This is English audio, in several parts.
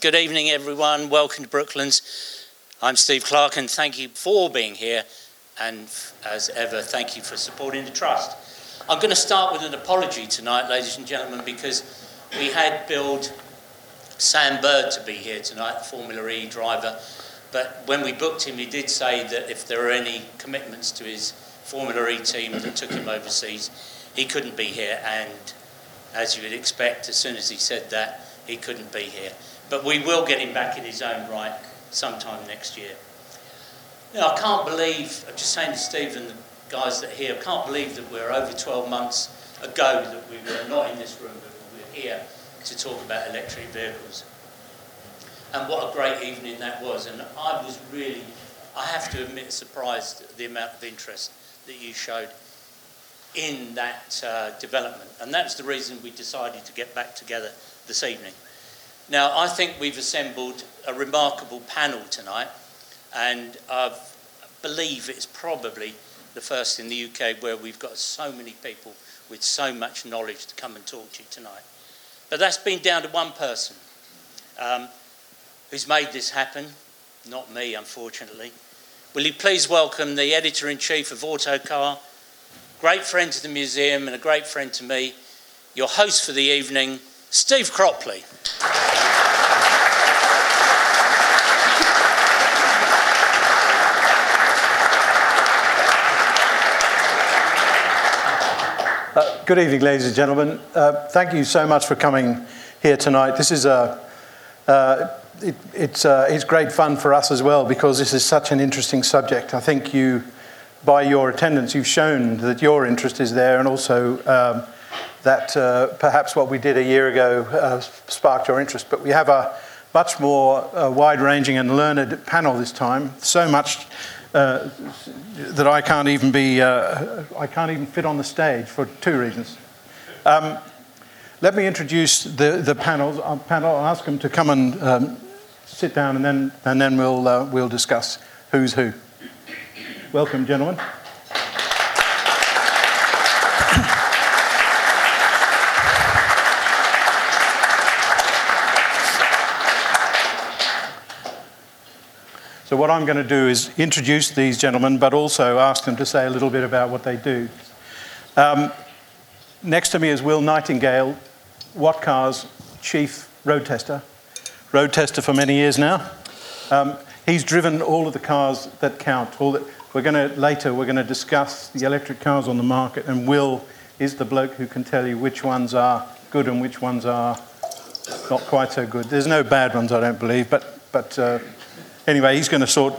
Good evening, everyone. Welcome to Brooklands. I'm Steve Clark, and thank you for being here. And as ever, thank you for supporting the Trust. I'm going to start with an apology tonight, ladies and gentlemen, because we had billed Sam Bird to be here tonight, the Formula E driver. But when we booked him, he did say that if there were any commitments to his Formula E team that took him overseas, he couldn't be here. And as you would expect, as soon as he said that, he couldn't be here. But we will get him back in his own right sometime next year. I can't believe, I'm just saying to Steve and the guys that are here, I can't believe that we're over 12 months ago that we were not in this room, but we were here to talk about electric vehicles. And what a great evening that was. And I was really, I have to admit, surprised at the amount of interest that you showed in that uh, development. And that's the reason we decided to get back together this evening. Now, I think we've assembled a remarkable panel tonight, and I believe it's probably the first in the UK where we've got so many people with so much knowledge to come and talk to you tonight. But that's been down to one person um, who's made this happen, not me, unfortunately. Will you please welcome the editor in chief of Autocar, great friend to the museum and a great friend to me, your host for the evening, Steve Cropley. Good evening, ladies and gentlemen. Uh, thank you so much for coming here tonight. This is a, uh, it, it's, uh, it's great fun for us as well because this is such an interesting subject. I think you, by your attendance, you've shown that your interest is there and also um, that uh, perhaps what we did a year ago uh, sparked your interest. But we have a much more wide ranging and learned panel this time. So much uh, that I can't even be, uh, I can't even fit on the stage for two reasons. Um, let me introduce the, the panel. Uh, panel. I'll ask them to come and um, sit down and then, and then we'll, uh, we'll discuss who's who. Welcome, gentlemen. So, what I'm going to do is introduce these gentlemen, but also ask them to say a little bit about what they do. Um, next to me is Will Nightingale, What Car's chief road tester, road tester for many years now. Um, he's driven all of the cars that count. All that, we're going to later we're going to discuss the electric cars on the market, and Will is the bloke who can tell you which ones are good and which ones are not quite so good. There's no bad ones, I don't believe, but but. Uh, Anyway, he's going to sort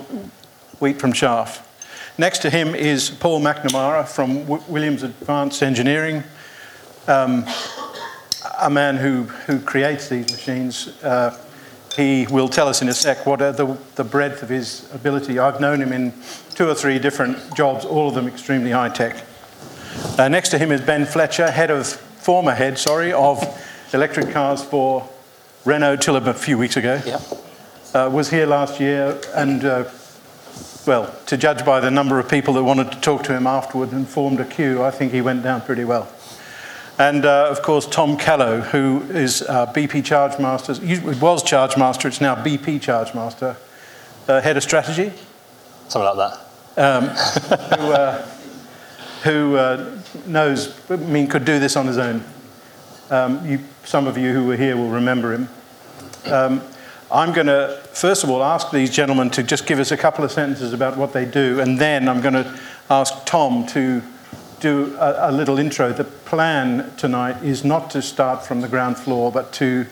wheat from chaff. Next to him is Paul McNamara from w- Williams Advanced Engineering, um, a man who, who creates these machines. Uh, he will tell us in a sec what are the, the breadth of his ability. I've known him in two or three different jobs, all of them extremely high tech. Uh, next to him is Ben Fletcher, head of, former head, sorry, of electric cars for Renault till a few weeks ago. Yep uh, was here last year, and uh, well, to judge by the number of people that wanted to talk to him afterward and formed a queue, I think he went down pretty well. And uh, of course, Tom Callow, who is uh, BP Chargemaster, it was Chargemaster, it's now BP Chargemaster, uh, head of strategy. Something like that. Um, who, uh, who knows, I mean, could do this on his own. Um, you, some of you who were here will remember him. Um, I'm going to, first of all, ask these gentlemen to just give us a couple of sentences about what they do, and then I'm going to ask Tom to do a, a, little intro. The plan tonight is not to start from the ground floor, but to,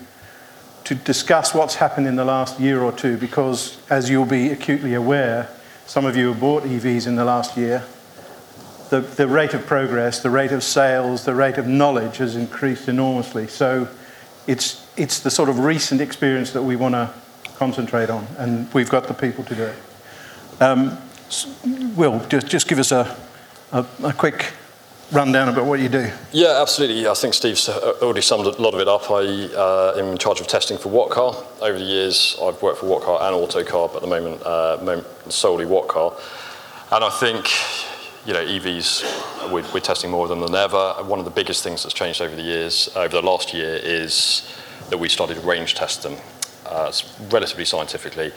to discuss what's happened in the last year or two, because as you'll be acutely aware, some of you have bought EVs in the last year. The, the rate of progress, the rate of sales, the rate of knowledge has increased enormously. So it's, it's the sort of recent experience that we want to concentrate on, and we've got the people to do it. Um, Will, just, just give us a, a, a quick rundown about what you do? Yeah, absolutely. I think Steve's already summed a lot of it up. I uh, am in charge of testing for What Car. Over the years, I've worked for What Car and Autocar, but at the moment, uh, solely What Car. And I think you know, EVs, we're, we're, testing more of them than ever. One of the biggest things that's changed over the years, over the last year, is that we started to range test them. uh, relatively scientifically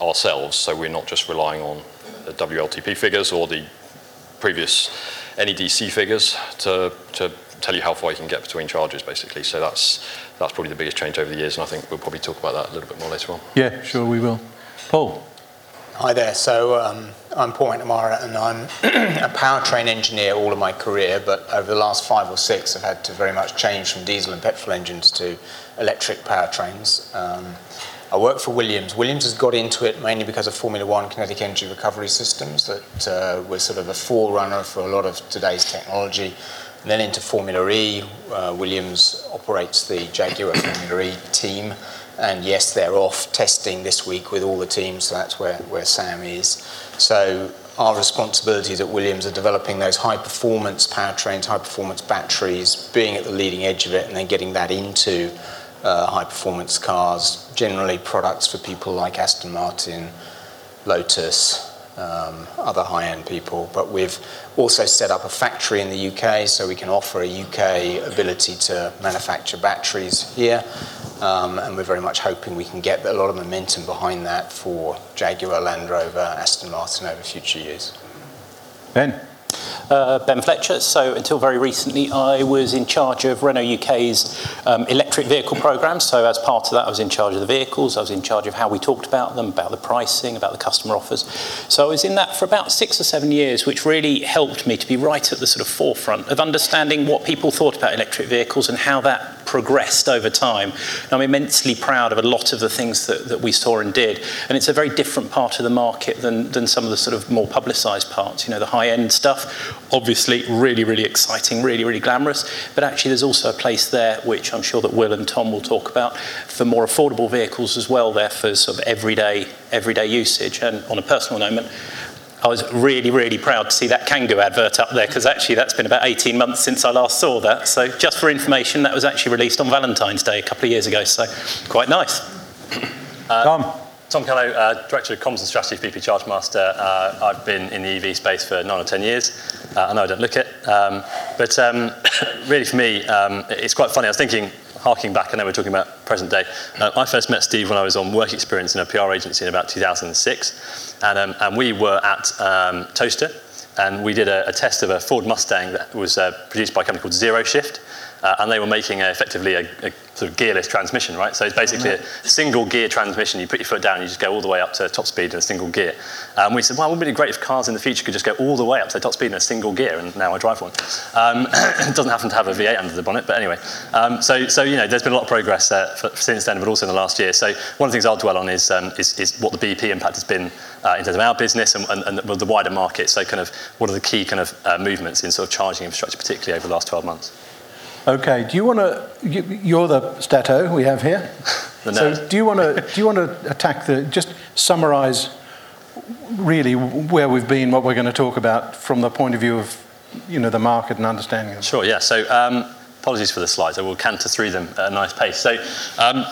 ourselves, so we're not just relying on the WLTP figures or the previous NEDC figures to, to tell you how far you can get between charges, basically. So that's, that's probably the biggest change over the years, and I think we'll probably talk about that a little bit more later on. Yeah, sure we will. Paul. Hi there. So um, I'm Paul McNamara, and I'm a powertrain engineer all of my career. But over the last five or six, I've had to very much change from diesel and petrol engines to electric powertrains. Um, I work for Williams. Williams has got into it mainly because of Formula One kinetic energy recovery systems that uh, were sort of a forerunner for a lot of today's technology. And then into Formula E, uh, Williams operates the Jaguar Formula E team. And yes, they're off testing this week with all the teams, so that's where, where Sam is. So our responsibilities at Williams are developing those high performance powertrains, high performance batteries, being at the leading edge of it, and then getting that into uh, high performance cars, generally products for people like Aston Martin, Lotus, um, other high-end people. But we've also set up a factory in the UK so we can offer a UK ability to manufacture batteries here. Um, and we're very much hoping we can get a lot of momentum behind that for Jaguar, Land Rover, Aston Martin over future years. Ben. Uh, ben Fletcher. So until very recently, I was in charge of Renault UK's um, electric vehicle program. So as part of that, I was in charge of the vehicles. I was in charge of how we talked about them, about the pricing, about the customer offers. So I was in that for about six or seven years, which really helped me to be right at the sort of forefront of understanding what people thought about electric vehicles and how that progressed over time. And I'm immensely proud of a lot of the things that, that we saw and did. And it's a very different part of the market than, than some of the sort of more publicised parts, you know, the high-end stuff obviously really, really exciting, really, really glamorous. But actually, there's also a place there, which I'm sure that Will and Tom will talk about, for more affordable vehicles as well, there for sort of everyday, everyday usage. And on a personal moment, I was really, really proud to see that Kangoo advert up there because actually that's been about 18 months since I last saw that. So, just for information, that was actually released on Valentine's Day a couple of years ago. So, quite nice. Uh, Tom. Tom Callow, uh, Director of Comms and Strategy for BP Chargemaster. Uh, I've been in the EV space for nine or ten years. Uh, I know I don't look it, um, but um, really for me, um, it's quite funny. I was thinking, harking back, I know we're talking about present day. Uh, I first met Steve when I was on work experience in a PR agency in about 2006, and, um, and we were at um, Toaster, and we did a, a, test of a Ford Mustang that was uh, produced by a company called Zero Shift, uh, and they were making a, effectively a, a, sort of gearless transmission, right? So it's basically a single gear transmission. You put your foot down, you just go all the way up to top speed in a single gear. And um, we said, well, wouldn't it be great if cars in the future could just go all the way up to top speed in a single gear? And now I drive one. Um, it doesn't happen to have a V8 under the bonnet, but anyway. Um, so, so, you know, there's been a lot of progress uh, for, since then, but also in the last year. So one of the things I'll dwell on is, um, is, is, what the BP impact has been uh, in terms of our business and, and, and the, wider market. So kind of what are the key kind of uh, movements in sort of charging infrastructure, particularly over the last 12 months? Okay. Do you want to? You're the stato we have here. so do you want to? Do you want to attack the? Just summarise really where we've been, what we're going to talk about from the point of view of you know the market and understanding. It. Sure. Yeah. So um, apologies for the slides. I will canter through them at a nice pace. So, um,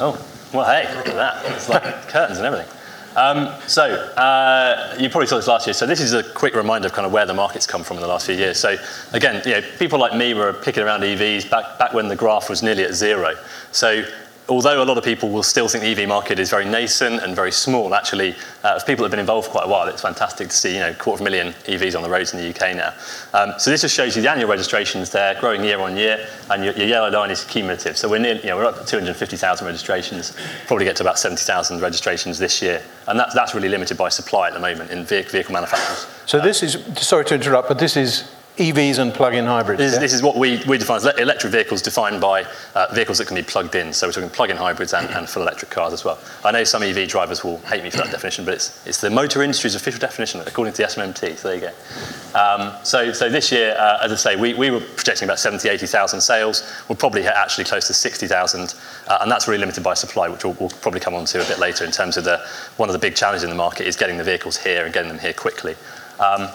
oh well, hey, look at that. It's like curtains and everything. Um, so uh, you probably saw this last year. So this is a quick reminder of kind of where the market's come from in the last few years. So again, you know, people like me were picking around EVs back, back when the graph was nearly at zero. So although a lot of people will still think the EV market is very nascent and very small, actually, uh, for people that have been involved for quite a while, it's fantastic to see, you know, quarter of a million EVs on the roads in the UK now. Um, so this just shows you the annual registrations there, growing year on year, and your, your yellow line is cumulative. So we're near, you know, we're up to 250,000 registrations, probably get to about 70,000 registrations this year. And that's, that's really limited by supply at the moment in vehicle, vehicle manufacturers. So this is, sorry to interrupt, but this is EVs and plug-in hybrids. This, yeah? this, is what we, we define as electric vehicles defined by uh, vehicles that can be plugged in. So we're talking plug-in hybrids and, and full electric cars as well. I know some EV drivers will hate me for that definition, but it's, it's the motor industry's official definition according to the SMMT. So there you go. Um, so, so this year, uh, as I say, we, we were projecting about 70, 80,000 sales. We'll probably hit actually close to 60,000, uh, and that's really limited by supply, which we'll, we'll, probably come on to a bit later in terms of the one of the big challenges in the market is getting the vehicles here and getting them here quickly. Um,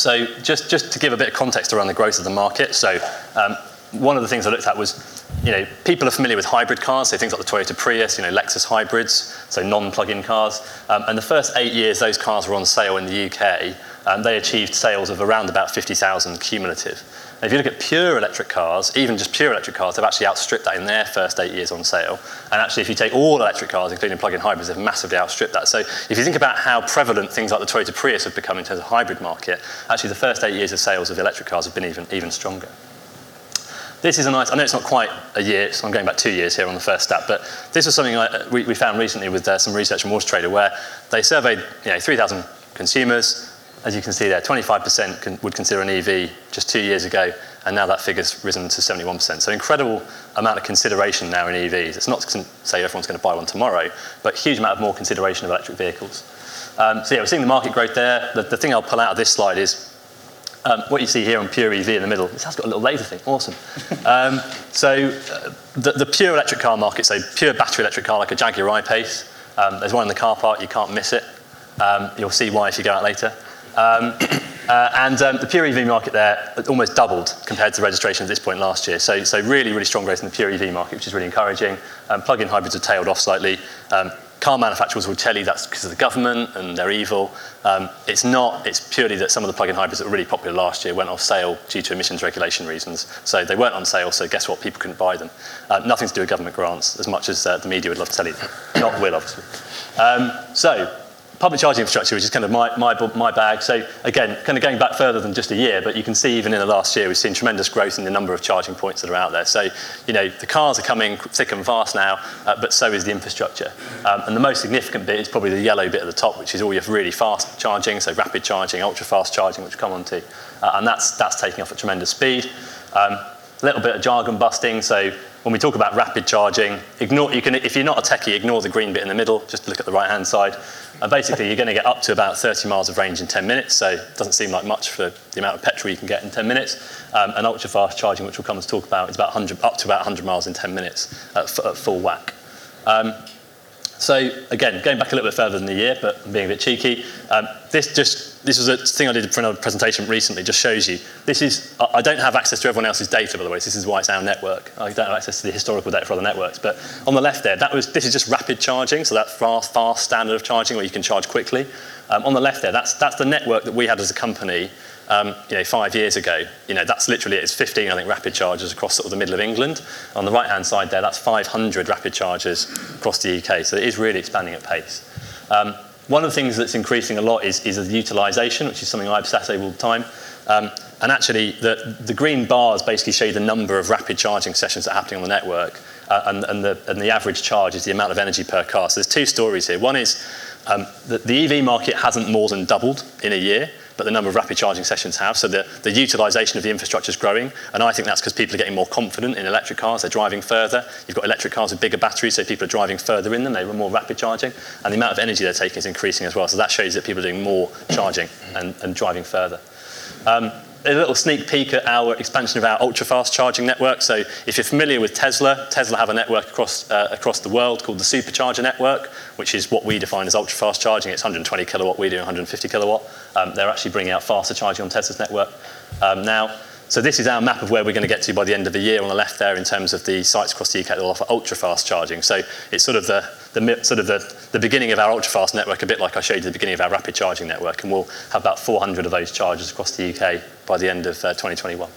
so just, just to give a bit of context around the growth of the market, so um, one of the things I looked at was, you know, people are familiar with hybrid cars, so things like the Toyota Prius, you know, Lexus hybrids, so non-plug-in cars. Um, and the first eight years those cars were on sale in the UK, um, they achieved sales of around about 50,000 cumulative. If you look at pure electric cars, even just pure electric cars, they've actually outstripped that in their first eight years on sale. And actually, if you take all electric cars, including plug-in hybrids, they've massively outstripped that. So if you think about how prevalent things like the Toyota Prius have become in terms of hybrid market, actually the first eight years of sales of electric cars have been even, even stronger. This is a nice, I know it's not quite a year, so I'm going back two years here on the first stat, but this was something I, we, we, found recently with uh, some research from Trader where they surveyed you know, 3,000 consumers. As you can see there, 25% can, would consider an EV just two years ago, and now that figure's risen to 71%. So incredible amount of consideration now in EVs. It's not to say everyone's going to buy one tomorrow, but huge amount of more consideration of electric vehicles. Um, so yeah, we're seeing the market growth there. The, the thing I'll pull out of this slide is um, what you see here on pure EV in the middle, this has got a little laser thing, awesome. Um, so uh, the, the, pure electric car market, so pure battery electric car like a Jaguar I-Pace, um, there's one in the car park, you can't miss it. Um, you'll see why if you go out later. Um, uh, and um, the pure EV market there almost doubled compared to registration at this point last year. So, so really, really strong growth in the pure EV market, which is really encouraging. plug-in hybrids have tailed off slightly car manufacturers will tell you that's because of the government and they're evil. Um, it's not. It's purely that some of the plug-in hybrids that were really popular last year went off sale due to emissions regulation reasons. So they weren't on sale, so guess what? People couldn't buy them. Uh, nothing to do with government grants, as much as uh, the media would love to tell you. not will, obviously. Um, so public charging infrastructure, which is kind of my, my, my bag. So again, kind of going back further than just a year, but you can see even in the last year, we've seen tremendous growth in the number of charging points that are out there. So, you know, the cars are coming thick and fast now, uh, but so is the infrastructure. Um, and the most significant bit is probably the yellow bit at the top, which is all your really fast charging, so rapid charging, ultra fast charging, which we'll come on to. Uh, and that's, that's taking off at tremendous speed. Um, a little bit of jargon busting. So when we talk about rapid charging, ignore, you can, if you're not a techie, ignore the green bit in the middle, just look at the right-hand side. And basically, you're going to get up to about 30 miles of range in 10 minutes, so it doesn't seem like much for the amount of petrol you can get in 10 minutes. Um, and ultra-fast charging, which we'll come and talk about, is about 100, up to about 100 miles in 10 minutes at, at full whack. Um, so again, going back a little bit further than a year, but I'm being a bit cheeky, um, this just this was a thing I did for another presentation recently. Just shows you this is I don't have access to everyone else's data, by the way. This is why it's our network. I don't have access to the historical data for other networks. But on the left there, that was this is just rapid charging, so that fast, fast standard of charging where you can charge quickly. Um, on the left there, that's that's the network that we had as a company um, you know, five years ago. You know, that's literally, it's 15, I think, rapid chargers across sort of the middle of England. On the right-hand side there, that's 500 rapid chargers across the UK. So it is really expanding at pace. Um, one of the things that's increasing a lot is, is the utilisation, which is something I obsess over all the time. Um, and actually, the, the green bars basically show you the number of rapid charging sessions that are happening on the network. Uh, and, and, the, and the average charge is the amount of energy per car. So there's two stories here. One is um, the, the EV market hasn't more than doubled in a year but the number of rapid charging sessions have. So the, the utilization of the infrastructure is growing. And I think that's because people are getting more confident in electric cars. They're driving further. You've got electric cars with bigger batteries, so people are driving further in them. They are more rapid charging. And the amount of energy they're taking is increasing as well. So that shows that people are doing more charging and, and driving further. Um, a little sneak peek at our expansion of our ultra fast charging network. So, if you're familiar with Tesla, Tesla have a network across, uh, across the world called the Supercharger Network, which is what we define as ultra fast charging. It's 120 kilowatt, we do 150 kilowatt. Um, they're actually bringing out faster charging on Tesla's network um, now. So this is our map of where we're going to get to by the end of the year on the left there in terms of the sites across the UK that will offer ultra fast charging. So it's sort of the, the sort of the, the beginning of our ultra fast network, a bit like I showed you the beginning of our rapid charging network, and we'll have about 400 of those chargers across the UK by the end of uh, 2021.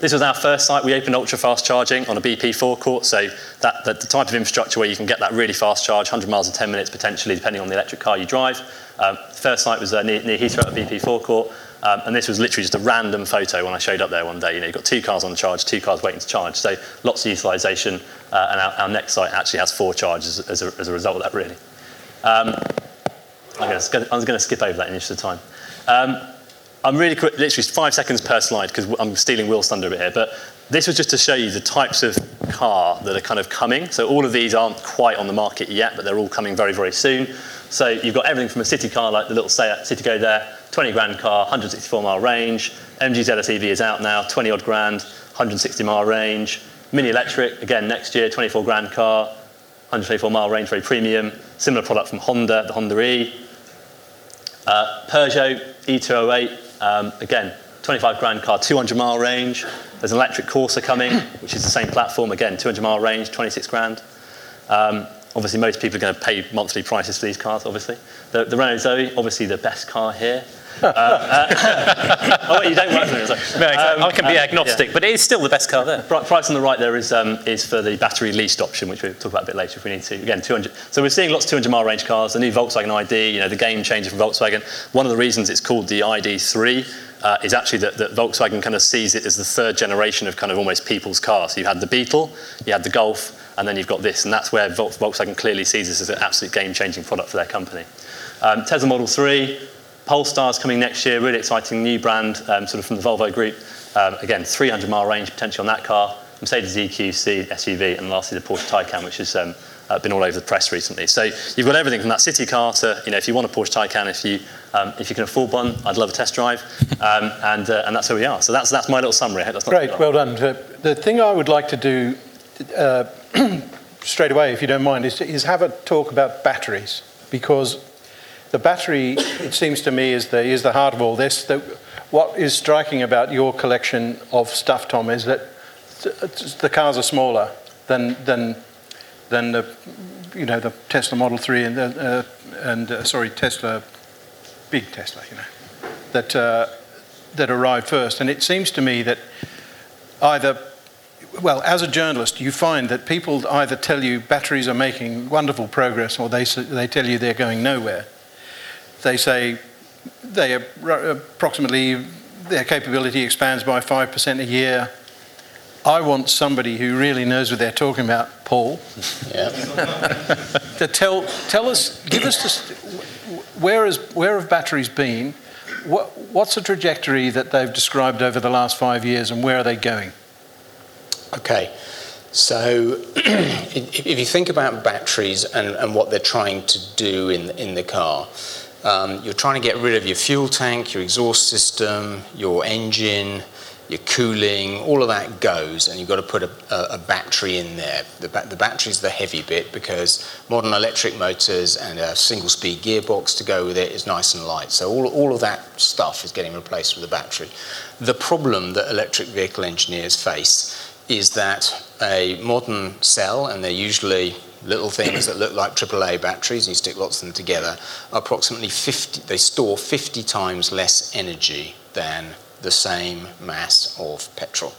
This was our first site. We opened ultra fast charging on a BP forecourt, so that, that, the type of infrastructure where you can get that really fast charge, 100 miles in 10 minutes potentially, depending on the electric car you drive. Um, first site was uh, near, near Heathrow at BP forecourt. Um, and this was literally just a random photo when I showed up there one day. You know, you've got two cars on charge, two cars waiting to charge. So lots of utilisation. Uh, and our, our, next site actually has four charges as a, as a result of that, really. Um, I'm going to skip over that in the interest of time. Um, I'm really quick, literally five seconds per slide because I'm stealing Will's thunder a bit here. But this was just to show you the types of car that are kind of coming. So all of these aren't quite on the market yet, but they're all coming very, very soon. So you've got everything from a city car like the little Citigo there, 20 grand car, 164 mile range. MG ZS EV is out now, 20 odd grand, 160 mile range. Mini electric, again, next year, 24 grand car, 124 mile range, very premium. Similar product from Honda, the Honda E. Uh, Peugeot E208, um, again, 25 grand car, 200 mile range. There's an electric Corsa coming, which is the same platform, again, 200 mile range, 26 grand. Um, Obviously, most people are going to pay monthly prices for these cars, obviously. The, the Renault Zoe, obviously the best car here. Uh, uh, oh, wait, you don't work for them. sorry. Um, I can be uh, agnostic, but it is still the best car there. Price on the right there is, um, is for the battery leased option, which we'll talk about a bit later if we need to. Again, 200. So we're seeing lots of 200 mile range cars. The new Volkswagen ID, you know, the game changer from Volkswagen. One of the reasons it's called the ID3 uh, is actually that, that Volkswagen kind of sees it as the third generation of kind of almost people's car. So you had the Beetle, you had the Golf, and then you've got this, and that's where Volkswagen clearly sees this as an absolute game-changing product for their company. Um, Tesla Model 3, Polestar's coming next year, really exciting new brand, um, sort of from the Volvo group. Um, again, 300 mile range potential on that car. Mercedes EQC SUV, and lastly the Porsche Taycan, which is um, uh, been all over the press recently. So you've got everything from that city car to, you know, if you want a Porsche Taycan, if you um, if you can afford one, I'd love a test drive, um, and uh, and that's where we are. So that's that's my little summary. I hope that's not Great, well done. Uh, The thing I would like to do uh, straight away, if you don't mind, is, is have a talk about batteries because the battery, it seems to me, is the, is the heart of all this. The, what is striking about your collection of stuff, Tom, is that th- the cars are smaller than, than, than the, you know, the Tesla Model 3 and, uh, uh, and uh, sorry, Tesla, big Tesla, you know, that, uh, that arrived first. And it seems to me that either, well, as a journalist, you find that people either tell you batteries are making wonderful progress or they, they tell you they're going nowhere. They say they are approximately, their capability expands by 5% a year. I want somebody who really knows what they're talking about, Paul, Yeah. to tell, tell us, give us this, where, is, where have batteries been? What, what's the trajectory that they've described over the last five years and where are they going? Okay, so if if you think about batteries and, and what they're trying to do in, in the car, um, you're trying to get rid of your fuel tank, your exhaust system, your engine, your cooling, all of that goes, and you've got to put a, a, a battery in there. The, ba- the battery is the heavy bit because modern electric motors and a single speed gearbox to go with it is nice and light. So all, all of that stuff is getting replaced with a battery. The problem that electric vehicle engineers face is that a modern cell, and they're usually little things that look like AAA batteries, and you stick lots of them together, approximately 50, they store 50 times less energy than the same mass of petrol.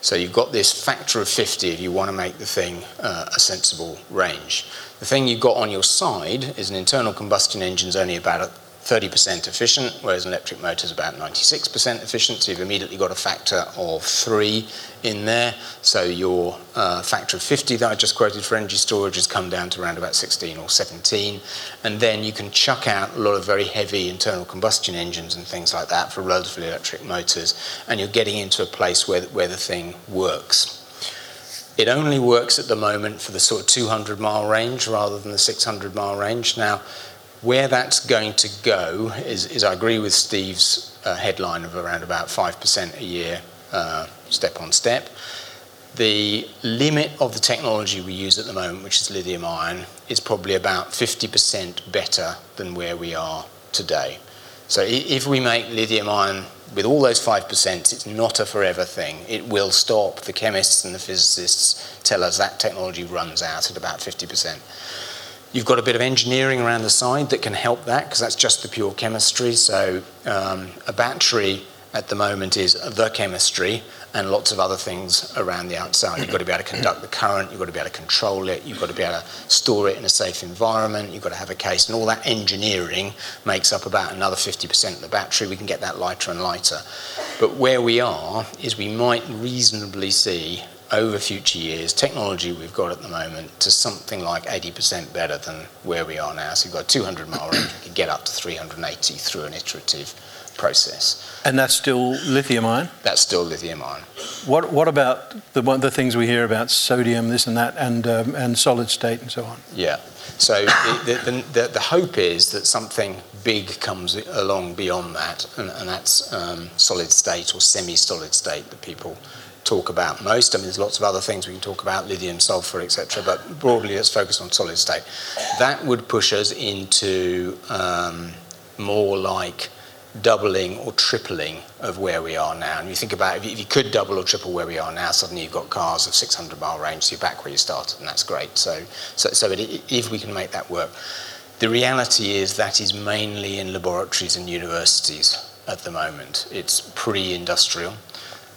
So you've got this factor of 50 if you want to make the thing uh, a sensible range. The thing you've got on your side is an internal combustion engine's only about 30% efficient, whereas an electric motor is about 96% efficient. So you've immediately got a factor of three in there. So your uh, factor of 50 that I just quoted for energy storage has come down to around about 16 or 17. And then you can chuck out a lot of very heavy internal combustion engines and things like that for relatively electric motors, and you're getting into a place where, where the thing works. It only works at the moment for the sort of 200 mile range rather than the 600 mile range. Now, where that's going to go is, I agree with Steve's uh, headline of around about 5% a year, uh, step on step. The limit of the technology we use at the moment, which is lithium ion, is probably about 50% better than where we are today. So if we make lithium ion with all those 5%, it's not a forever thing. It will stop. The chemists and the physicists tell us that technology runs out at about 50%. You've got a bit of engineering around the side that can help that because that's just the pure chemistry. So um, a battery at the moment is the chemistry and lots of other things around the outside. You've got to be able to conduct the current, you've got to be able to control it, you've got to be able to store it in a safe environment, you've got to have a case, and all that engineering makes up about another 50% of the battery. We can get that lighter and lighter. But where we are is we might reasonably see over future years, technology we've got at the moment to something like 80% better than where we are now. So you've got a 200 mile range, you can get up to 380 through an iterative process. And that's still lithium ion. That's still lithium ion. What, what about the, one, the things we hear about sodium, this and that, and, um, and solid state and so on? Yeah. So the, the, the hope is that something big comes along beyond that, and, and that's um, solid state or semi-solid state that people talk about most. I mean, there's lots of other things we can talk about, lithium, sulfur, etc. But broadly, let's focus on solid state. That would push us into um, more like doubling or tripling of where we are now. And you think about if you, could double or triple where we are now, suddenly you've got cars of 600 mile range, so you're back where you started, and that's great. So, so, so it, if we can make that work. the reality is that is mainly in laboratories and universities at the moment. It's pre-industrial.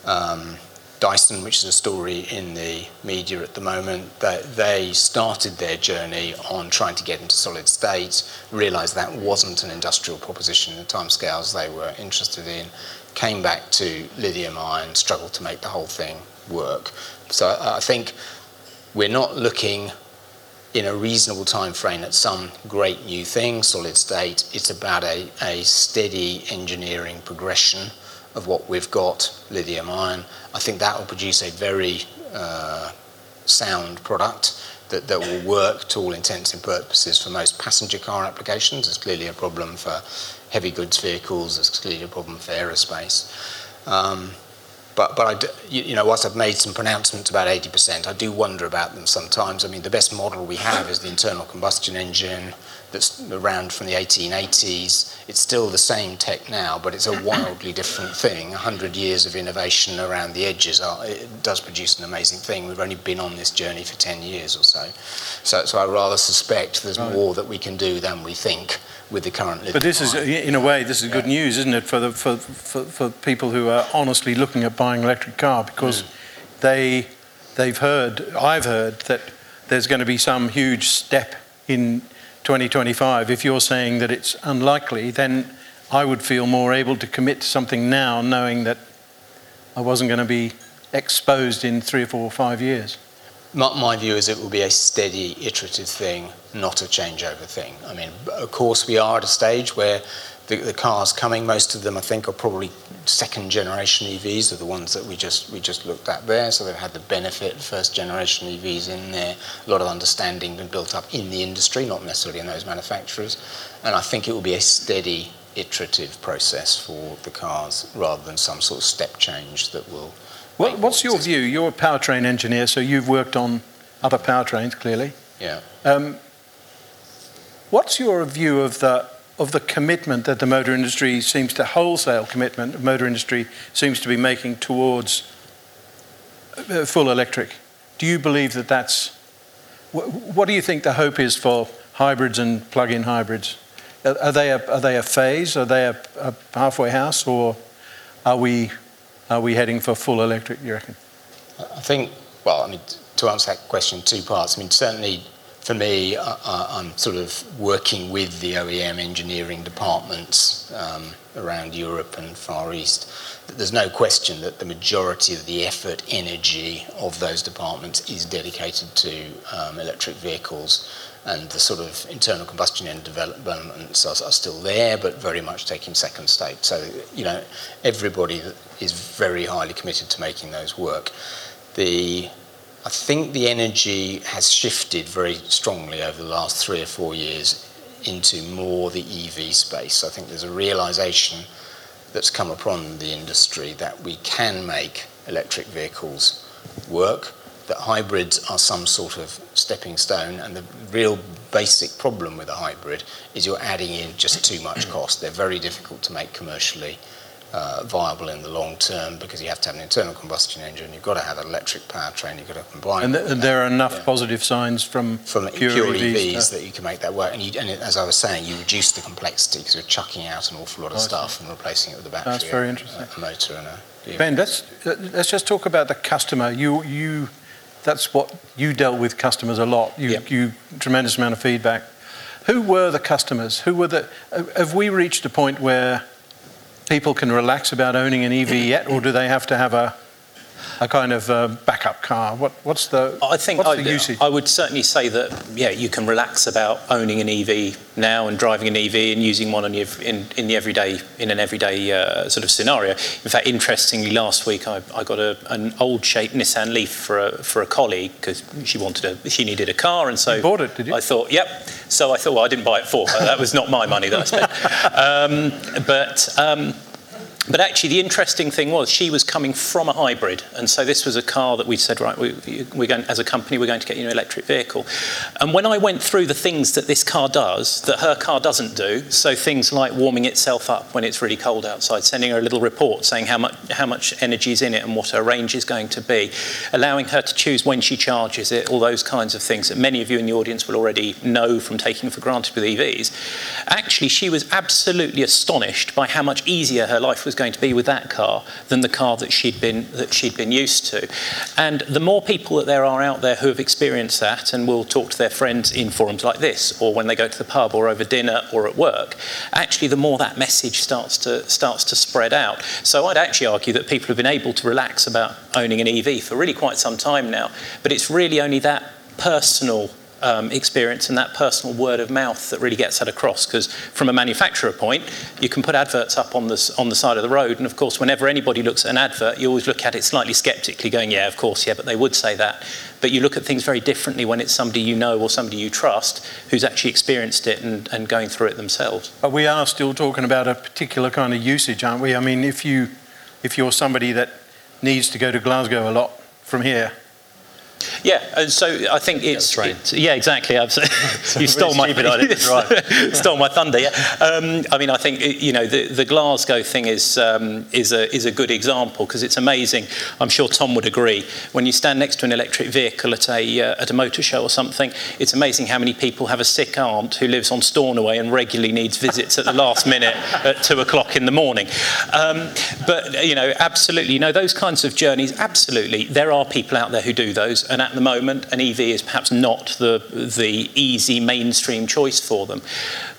Um, Dyson, which is a story in the media at the moment, that they started their journey on trying to get into solid state, realized that wasn't an industrial proposition in the timescales they were interested in, came back to lithium ion, struggled to make the whole thing work. So I think we're not looking in a reasonable time frame at some great new thing, solid state. It's about a, a steady engineering progression of what we've got, lithium ion. I think that will produce a very uh, sound product that, will work to all intents and purposes for most passenger car applications. It's clearly a problem for heavy goods vehicles. It's clearly a problem for aerospace. Um, you know, whilst I've made some pronouncements about 80%, I do wonder about them sometimes. I mean, the best model we have is the internal combustion engine that's around from the 1880s. It's still the same tech now, but it's a wildly different thing. 100 years of innovation around the edges, are, it does produce an amazing thing. We've only been on this journey for 10 years or so. So, so I rather suspect there's right. more that we can do than we think with the current But this is, in a way, this is good news, isn't it, for, the, for, for, for people who are honestly looking at buying an electric car because mm. they, they've heard, I've heard, that there's going to be some huge step in 2025. If you're saying that it's unlikely, then I would feel more able to commit to something now knowing that I wasn't going to be exposed in three or four or five years. My, my, view is it will be a steady, iterative thing, not a changeover thing. I mean, of course, we are at a stage where the, the, cars coming, most of them, I think, are probably second generation EVs, are the ones that we just we just looked at there. So they've had the benefit of first generation EVs in there. A lot of understanding been built up in the industry, not necessarily in those manufacturers. And I think it will be a steady, iterative process for the cars rather than some sort of step change that will what, what's your view? You're a powertrain engineer, so you've worked on other powertrains, clearly. Yeah. Um, what's your view of the of the commitment that the motor industry seems to wholesale commitment the motor industry seems to be making towards uh, full electric? Do you believe that that's what do you think the hope is for hybrids and plug-in hybrids? Are they a, are they a phase? Are they a, a halfway house, or are we are we heading for full electric, you reckon? I think, well, I mean, to answer that question, two parts. I mean, certainly for me, I, am sort of working with the OEM engineering departments um, around Europe and Far East. There's no question that the majority of the effort, energy of those departments is dedicated to um, electric vehicles and the sort of internal combustion engine developments are, are, still there, but very much taking second state. So, you know, everybody is very highly committed to making those work. The, I think the energy has shifted very strongly over the last three or four years into more the EV space. I think there's a realization that's come upon the industry that we can make electric vehicles work that hybrids are some sort of stepping stone, and the real basic problem with a hybrid is you're adding in just too much cost. They're very difficult to make commercially Uh, viable in the long term because you have to have an internal combustion engine, you've got to have an electric powertrain, you've got to combine. And, th- and there are enough yeah. positive signs from, from pure, pure EVs, EVs that you can make that work. And, you, and it, as I was saying, you reduce the complexity because you're chucking out an awful lot of stuff and replacing it with a battery. That's very interesting. A, a motor and a. Ben, let's let's just talk about the customer. You you that's what you dealt with customers a lot. You, yep. you tremendous amount of feedback. Who were the customers? Who were the? Have we reached a point where people can relax about owning an EV yet, or do they have to have a a kind of uh, backup car? What, what's the I think what's I, the usage? I would certainly say that yeah, you can relax about owning an EV now and driving an EV and using one your, in, in the everyday in an everyday uh, sort of scenario. In fact, interestingly, last week I, I got a, an old shape Nissan Leaf for a, for a colleague because she wanted a she needed a car, and so you bought it. Did you? I thought, yep. So I thought, well, I didn't buy it for her. That was not my money that I spent. um, but um, but actually, the interesting thing was she was coming from a hybrid, and so this was a car that we said, right, we, are going as a company, we're going to get you an electric vehicle. And when I went through the things that this car does that her car doesn't do, so things like warming itself up when it's really cold outside, sending her a little report saying how much how much energy is in it and what her range is going to be, allowing her to choose when she charges it, all those kinds of things that many of you in the audience will already know from taking for granted with EVs. Actually, she was absolutely astonished by how much easier her life was was going to be with that car than the car that she'd been that she'd been used to. And the more people that there are out there who have experienced that and will talk to their friends in forums like this, or when they go to the pub or over dinner or at work, actually the more that message starts to starts to spread out. So I'd actually argue that people have been able to relax about owning an EV for really quite some time now, but it's really only that personal um, experience and that personal word of mouth that really gets that across. Because from a manufacturer point, you can put adverts up on the, on the side of the road, and of course, whenever anybody looks at an advert, you always look at it slightly skeptically, going, yeah, of course, yeah, but they would say that. But you look at things very differently when it's somebody you know or somebody you trust who's actually experienced it and, and going through it themselves. But we are still talking about a particular kind of usage, aren't we? I mean, if you if you're somebody that needs to go to Glasgow a lot from here, yeah, and so I think it's, it's yeah, exactly. you stole my stole my thunder. Yeah, um, I mean, I think you know the, the Glasgow thing is um, is a is a good example because it's amazing. I'm sure Tom would agree. When you stand next to an electric vehicle at a uh, at a motor show or something, it's amazing how many people have a sick aunt who lives on Stornoway and regularly needs visits at the last minute at two o'clock in the morning. Um, but you know, absolutely, you know, those kinds of journeys. Absolutely, there are people out there who do those and at the moment, an EV is perhaps not the, the easy mainstream choice for them.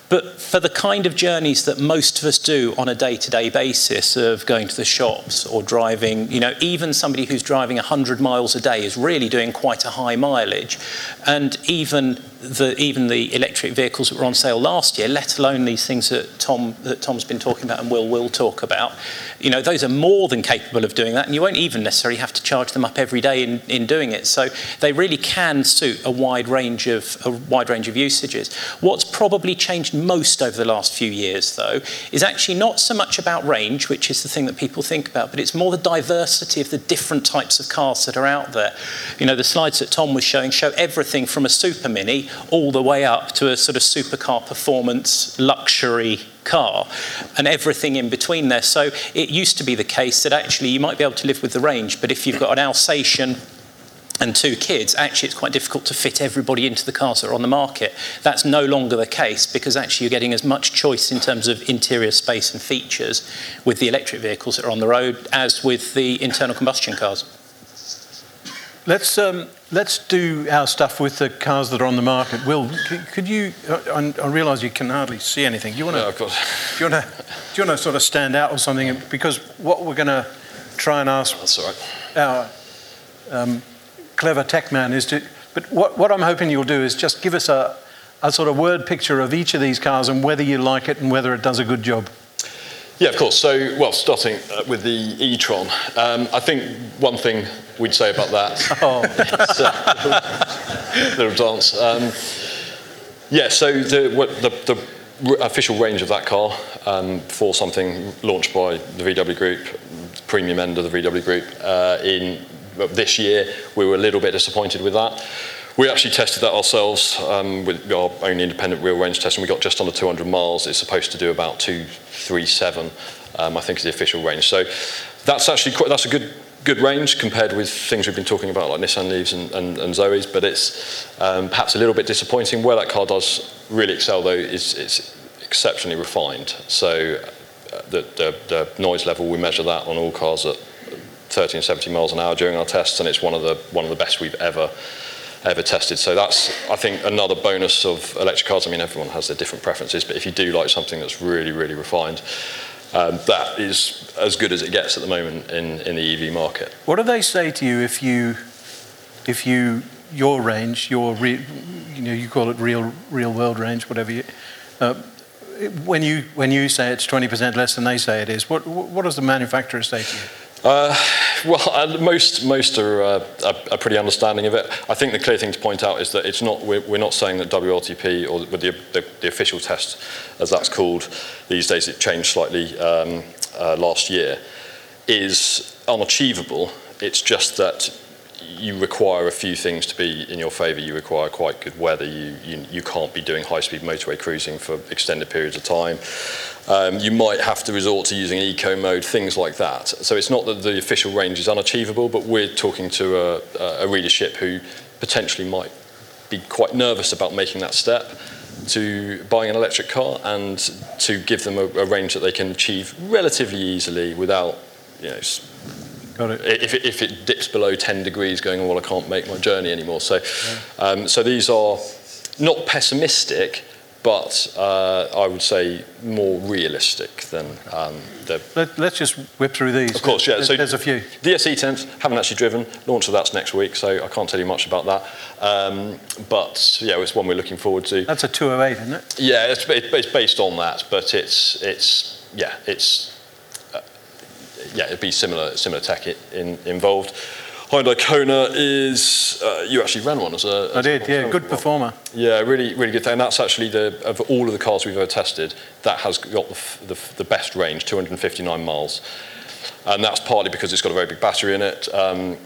But for the kind of journeys that most of us do on a day to day basis of going to the shops or driving, you know, even somebody who's driving 100 miles a day is really doing quite a high mileage. And even the, even the electric vehicles that were on sale last year, let alone these things that, Tom, that Tom's been talking about and Will will talk about, you know, those are more than capable of doing that. And you won't even necessarily have to charge them up every day in, in doing it. So they really can suit a wide range of, a wide range of usages. What's probably changed most over the last few years, though, is actually not so much about range, which is the thing that people think about, but it's more the diversity of the different types of cars that are out there. You know, the slides that Tom was showing show everything from a super mini all the way up to a sort of supercar performance luxury car and everything in between there. So it used to be the case that actually you might be able to live with the range, but if you've got an Alsatian and two kids, actually it's quite difficult to fit everybody into the cars that are on the market. That's no longer the case because actually you're getting as much choice in terms of interior space and features with the electric vehicles that are on the road as with the internal combustion cars. Let's um, let's do our stuff with the cars that are on the market. Will, could you? I, I realise you can hardly see anything. Do you want to? No, of course. Do you want to? Do you want to sort of stand out or something? Because what we're going to try and ask. That's all right. Our um, clever tech man is to. But what, what I'm hoping you'll do is just give us a, a sort of word picture of each of these cars and whether you like it and whether it does a good job. Yeah, of course. So, well, starting uh, with the e-tron, um, I think one thing we'd say about that. Oh. is, uh, little dance. Um, yeah, so the, the, the, official range of that car um, for something launched by the VW Group, premium end of the VW Group, uh, in this year, we were a little bit disappointed with that. We actually tested that ourselves um, with our own independent real range test, and we got just under 200 miles. It's supposed to do about 237, um, I think, is the official range. So that's actually quite, that's a good good range compared with things we've been talking about like Nissan Leafs and, and, and Zoes, but it's um, perhaps a little bit disappointing. Where that car does really excel though is it's exceptionally refined. So uh, the, the, the noise level, we measure that on all cars at 30 and 70 miles an hour during our tests, and it's one of the one of the best we've ever ever tested. So that's, I think, another bonus of electric cars. I mean, everyone has their different preferences, but if you do like something that's really, really refined, um, that is as good as it gets at the moment in, in the EV market. What do they say to you if you, if you, your range, your, re, you know, you call it real, real world range, whatever you, uh, when you when you say it's 20% less than they say it is, what what does the manufacturer say to you? Uh, well, uh, most most are, uh, are, are, pretty understanding of it. I think the clear thing to point out is that it's not we're, we're not saying that WLTP or the, the, the, official test, as that's called these days, it changed slightly. Um, uh, last year is unachievable. It's just that you require a few things to be in your favour. You require quite good weather. You, you, you can't be doing high-speed motorway cruising for extended periods of time. Um, you might have to resort to using eco mode, things like that. So it's not that the official range is unachievable, but we're talking to a, a readership who potentially might be quite nervous about making that step to buying an electric car and to give them a, a range that they can achieve relatively easily without, you know, Got it. if it, if it dips below 10 degrees going, well, I can't make my journey anymore. So, um, so these are not pessimistic, but uh, I would say more realistic than um, the Let, us just whip through these. Of course, yeah. There's, So there's a few. DSE SE10s haven't actually driven. Launch of that's next week, so I can't tell you much about that. Um, but yeah, it's one we're looking forward to. That's a 208, isn't it? Yeah, it's, it's based on that, but it's it's yeah, it's yeah, it'd be similar similar tech i- in, involved. Hyundai Kona is uh, you actually ran one as a. I as a did, yeah. Good performer. yeah, really, really good thing. And that's actually the of all of the cars we've ever tested, that has got the, the, the best range, 259 miles. And that's partly because it's got a very big battery in it um,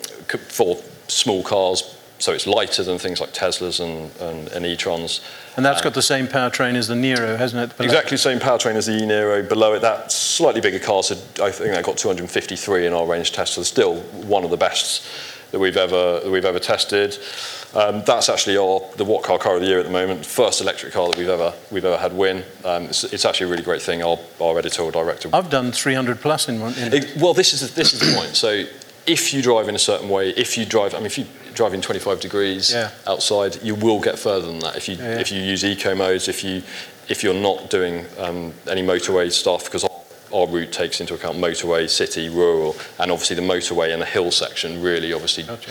for small cars, so it's lighter than things like Teslas and, and, and e-trons. And that's got the same powertrain as the Niro, hasn't it? Exactly the same powertrain as the e-Niro. Below it, that slightly bigger car, so I think that got 253 in our range test, so still one of the best that we've ever that we've ever tested. Um, that's actually our the What Car Car of the Year at the moment. First electric car that we've ever we've ever had win. Um, it's, it's actually a really great thing. Our, our editorial director. I've done 300 plus in one. In, It- well, this is the, this is the point. So if you drive in a certain way, if you drive, I mean, if you drive in 25 degrees Yeah. outside, you will get further than that. If you Yeah, yeah. if you use eco modes, if you if you're not doing um, any motorway stuff, because our, our route takes into account motorway, city, rural, and obviously the motorway and the hill section really obviously. Gotcha.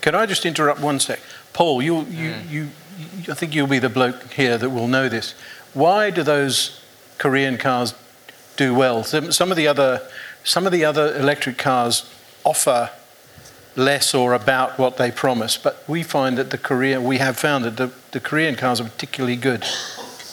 Can I just interrupt one sec? Paul, you, you, you, you, I think you'll be the bloke here that will know this. Why do those Korean cars do well? Some, some of the other, some of the other electric cars offer less or about what they promise, but we find that the Korean, we have found that the, the Korean cars are particularly good.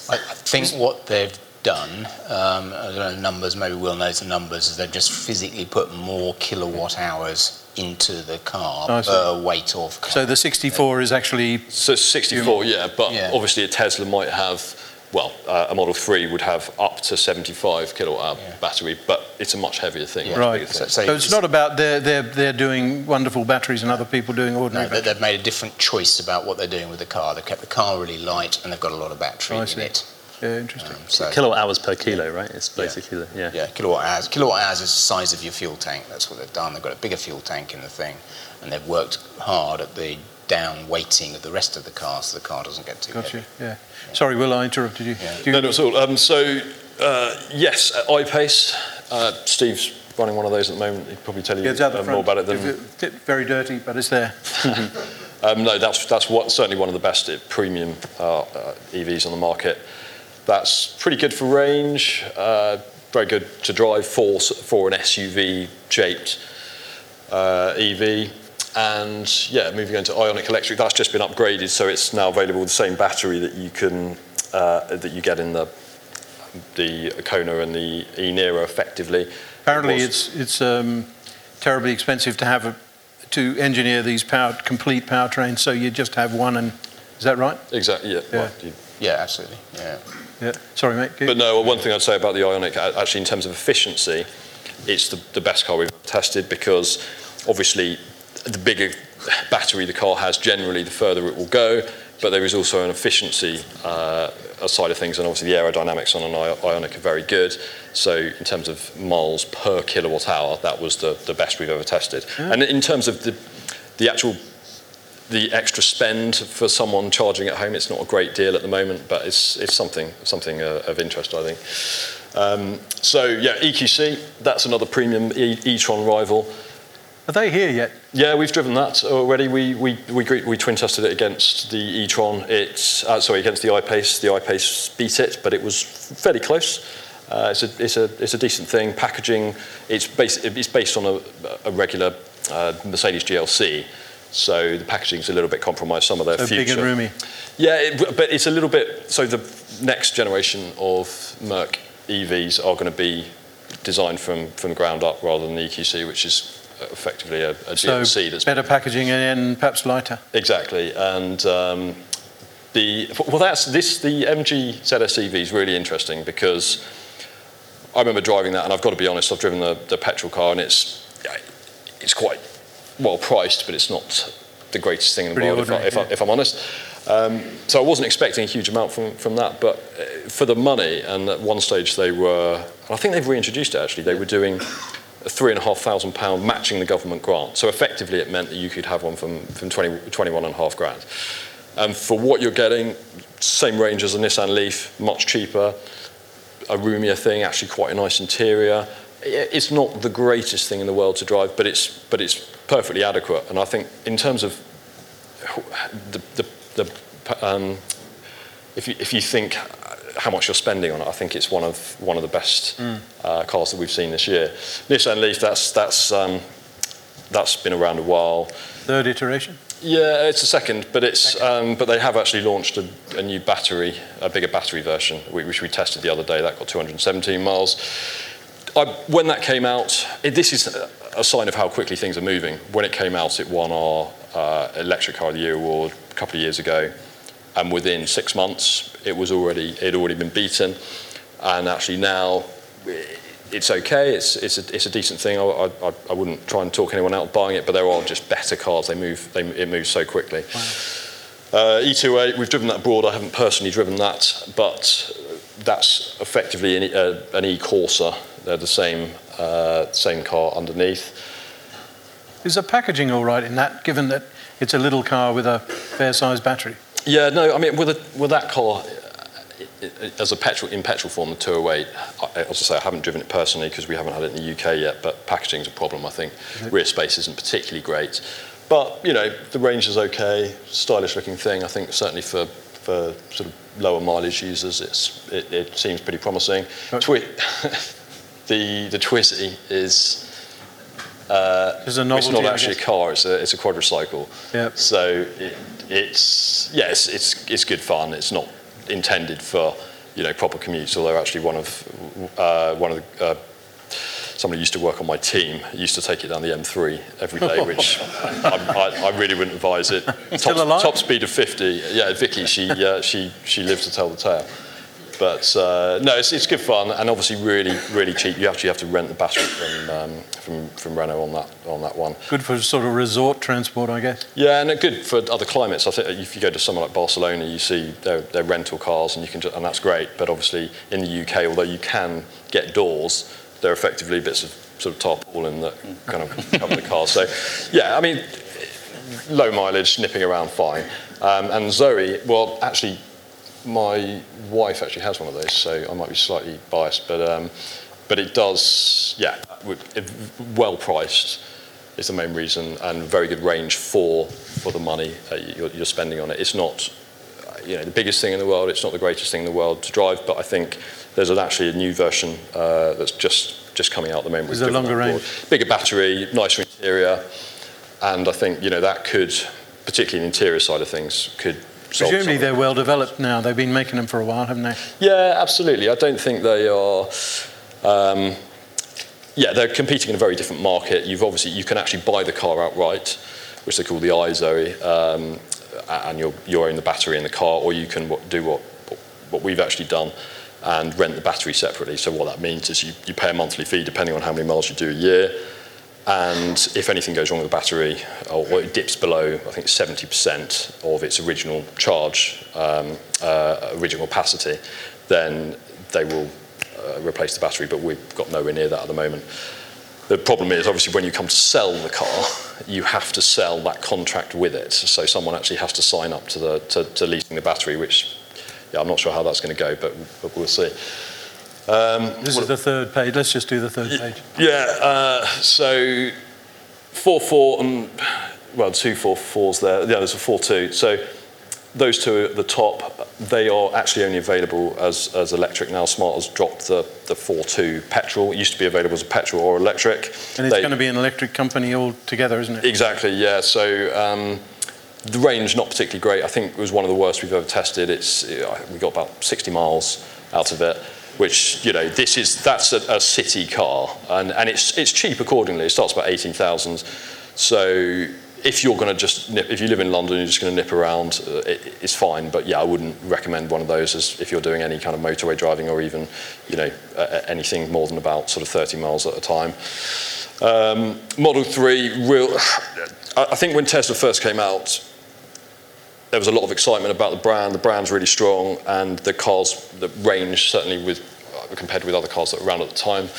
I I think what they've done, um, I don't know the numbers, maybe Will knows the numbers, is they've just physically put more kilowatt hours into the car I see. per weight of car. So the 64 is actually So 64, yeah, but Yeah. obviously a Tesla might have. Well, uh, a Model 3 would have up to 75 kilowatt hour Yeah. battery, but it's a much heavier thing. Yeah. Right. bigger So- so So it's not about they're, they're, they're doing wonderful batteries and other people doing ordinary No, they- batteries. they've made a different choice about what they're doing with the car. They've kept the car really light and they've got a lot of battery Oh, in it. Yeah, interesting. Um, so, Kilowatt hours per kilo, right? It's basically the, yeah. yeah, kilowatt hours. Kilowatt hours is the size of your fuel tank. That's what they've done. They've got a bigger fuel tank in the thing, and they've worked hard at the down weighting of the rest of the car, so the car doesn't get too Got heavy. you, yeah. Sorry, Will, I interrupted you. Yeah. Do you- No, not at all. Um, so, uh, yes, at I-Pace, uh, Steve's running one of those at the moment. He'd probably tell you Yeah, it's out the uh, more about it than. It- Very dirty, but it's there. Um, no, that's, that's what, certainly one of the best uh, premium uh, uh, EVs on the market. That's pretty good for range, uh, very good to drive for, for an SUV shaped uh, EV. And yeah, moving on to Ioniq Electric, that's just been upgraded, so it's now available with the same battery that you can uh, that you get in the the Kona and the e-Niro effectively. Apparently, It was- it's, it's um, terribly expensive to have a, to engineer these power, complete powertrains, so you just have one and, is that right? exactly yeah. Yeah. well, Yeah, absolutely. Yeah. Yeah. Sorry, mate. But no, one thing I'd say about the Ioniq, actually, in terms of efficiency, it's the, the best car we've tested because obviously the bigger battery the car has, generally, the further it will go. But there is also an efficiency uh, side of things, and obviously the aerodynamics on an Ioniq are very good. So in terms of miles per kilowatt hour, that was the, the best we've ever tested. And in terms of the, the actual the extra spend for someone charging at home, it's not a great deal at the moment, but it's, it's something, something uh, of interest, I think. Um, so, yeah, EQC, that's another premium e- e-tron rival. Are they here yet? Yeah, we've driven that already. We, we, we, we twin tested it against the e-tron. It's, uh, sorry, against the I-Pace. The I-Pace beat it, but it was fairly close. Uh, it's, a, it's, a, it's a decent thing. Packaging, it's, bas- it's based on a, a regular uh, Mercedes GLC. So the packaging's a little bit compromised. Some of their So future. big and roomy. Yeah, it, but it's a little bit. So the next generation of Merc EVs are going to be designed from, from ground up rather than the EQC, which is effectively a, a So GLC that's better packaging and perhaps lighter. Exactly, and um, the well, that's this the MG ZS EV is really interesting because I remember driving that, and I've got to be honest, I've driven the, the petrol car, and it's it's quite well priced, but it's not the greatest thing in the world, if, I, if, I, yeah. if I'm honest. Um, so I wasn't expecting a huge amount from, from that, but uh, for the money, and at one stage they were, and I think they've reintroduced it actually, they were doing a three and a half thousand pound matching the government grant. So effectively it meant that you could have one from, from 20, 21 and a half grand. And for what you're getting, same range as a Nissan Leaf, much cheaper, a roomier thing, actually quite a nice interior. It's not the greatest thing in the world to drive, but it's, but it's perfectly adequate. And I think in terms of the, the, the um, if, you, if you think how much you're spending on it, I think it's one of, one of the best uh, cars that we've seen this year. Nissan Leaf, that's, that's, um, that's been around a while. Third iteration. Yeah, it's a second, but it's um, but they have actually launched a, a new battery, a bigger battery version, which we tested the other day. That got 217 miles. I, when that came out, it, this is a, a sign of how quickly things are moving. When it came out, it won our uh, Electric Car of the Year award a couple of years ago, and within six months, it was already it had already been beaten, and actually now. It's okay. It's it's a, it's a decent thing. I, I, I wouldn't try and talk anyone out of buying it, but there are just better cars. They move. They, it moves so quickly. Uh, e-208, we've driven that abroad. I haven't personally driven that, but that's effectively an, E- uh, an e-Corsa. They're the same uh, same car underneath. Is the packaging all right in that, given that it's a little car with a fair-sized battery? Yeah, no, I mean with a, with that car. uh, it- it- As a petrol in petrol form, the 208. I, as I say, I haven't driven it personally because we haven't had it in the UK yet. But packaging's a problem. I think rear space isn't particularly great. But you know, the range is okay. Stylish looking thing. I think certainly for for sort of lower mileage users, it's it, it seems pretty promising. Right. Twi- the the Twizy is. Uh, It's not actually a car. It's a it's a quadricycle. Yep. So it, it's yes, it's it's good fun. It's not intended for you know proper commutes. Although actually one of uh, one of the uh, somebody used to work on my team used to take it down the M3 every day, which I, I, I really wouldn't advise it. Still top, alive? top speed of 50. Yeah, Vicky, she uh, she she lives to tell the tale. But uh, no, it's, it's good fun and obviously really really cheap. You actually have to rent the battery from um, from from Renault on that on that one. Good for sort of resort transport, I guess. Yeah, and good for other climates. I think if you go to somewhere like Barcelona, you see their, their rental cars, and you can, ju- and that's great. But obviously in the UK, although you can get doors, they're effectively bits of sort of tarpaulin that kind of cover the car. So, yeah, I mean, low mileage, nipping around fine. Um, and Zoe, well, actually, my wife actually has one of those, so I might be slightly biased, but um, but it does, yeah, well priced is the main reason, and very good range for for the money uh, you're, you're spending on it. It's not, you know, the biggest thing in the world. It's not the greatest thing in the world to drive, but I think there's an, actually a new version uh, that's just just coming out at the moment. Is it longer range? Bigger battery, nicer interior, and I think you know that could, particularly in the interior side of things, could. Presumably they're well developed now. They've been making them for a while, haven't they? yeah, absolutely. I don't think they are. Um, yeah, they're competing in a very different market. You've obviously you can actually buy the car outright, which they call the iZoe, um, and you're you own the battery in the car, or you can what, do what what we've actually done and rent the battery separately. So what that means is you, you pay a monthly fee depending on how many miles you do a year. And if anything goes wrong with the battery, or it dips below, I think 70% of its original charge, um, uh, original capacity, then they will uh, replace the battery. But we've got nowhere near that at the moment. The problem is, obviously, when you come to sell the car, you have to sell that contract with it. So someone actually has to sign up to the to, to leasing the battery, which yeah, I'm not sure how that's going to go, but, but we'll see. Um, This is the third page. Let's just do the third page. yeah, uh, so ForFour and well, two ForFours there. Yeah, there's a ForTwo. So those two at the top, they are actually only available as, as electric now. Smart has dropped the the ForTwo petrol. It used to be available as a petrol or electric. And it's going to be an electric company altogether, isn't it? Exactly, yeah. So um, the range not particularly great. I think it was one of the worst we've ever tested. It's we got about 60 miles out of it. Which you know this is that's a, a city car, and, and it's it's cheap accordingly. It starts about eighteen thousand. So if you're going to just nip, if you live in London, you're just going to nip around, uh, it, it's fine. But yeah, I wouldn't recommend one of those as if you're doing any kind of motorway driving or even, you know, uh, anything more than about sort of 30 miles at a time. Um, Model 3, real, I think when Tesla first came out, there was a lot of excitement about the brand. The brand's really strong, and the cars, the range, certainly with compared with other cars that were around at the time,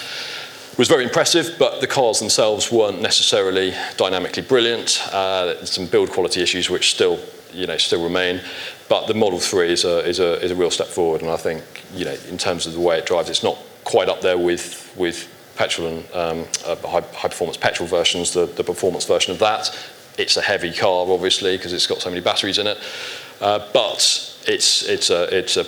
was very impressive, but the cars themselves weren't necessarily dynamically brilliant. Uh, some build quality issues which still, you know, still remain. But the Model 3 is a, is a, is a real step forward, and I think, you know, in terms of the way it drives, it's not quite up there with, with petrol and um, uh, high, high, performance petrol versions, the, the performance version of that. It's a heavy car, obviously, because it's got so many batteries in it. Uh, but it's, it's, a, it's, a,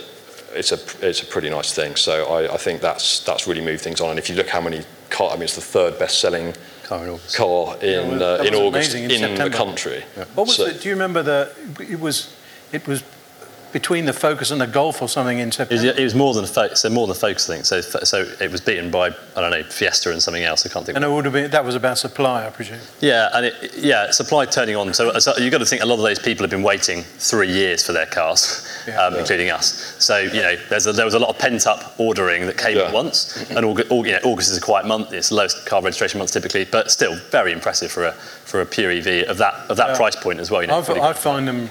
it's, a, it's a pretty nice thing. So I, I think that's, that's really moved things on. And if you look how many car, I mean, it's the third best-selling car in August, car in, yeah, uh, in August in, in the country. Yeah. What was so, it? Do you remember the? It was it was between the Focus and the Golf or something in September? It was, it was more than a Focus, so more than a Focus thing. So, so it was beaten by I don't know Fiesta and something else. I can't think. And it would have been that was about supply, I presume. Yeah, and it, yeah, supply turning on. So, so you've got to think a lot of those people have been waiting three years for their cars, yeah. um, yeah. including us. So you know, a, there was a lot of pent up ordering that came yeah. at once. And August, you know, August is a quiet month. It's the lowest car registration month typically, but still very impressive for a for a pure EV of that of that price point as well. You know, I find them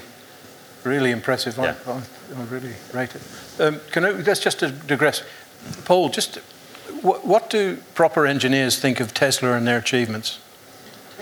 really impressive. Yeah. I, I, really rate it. Um, can I, let's just to digress. Paul, just what, what do proper engineers think of Tesla and their achievements?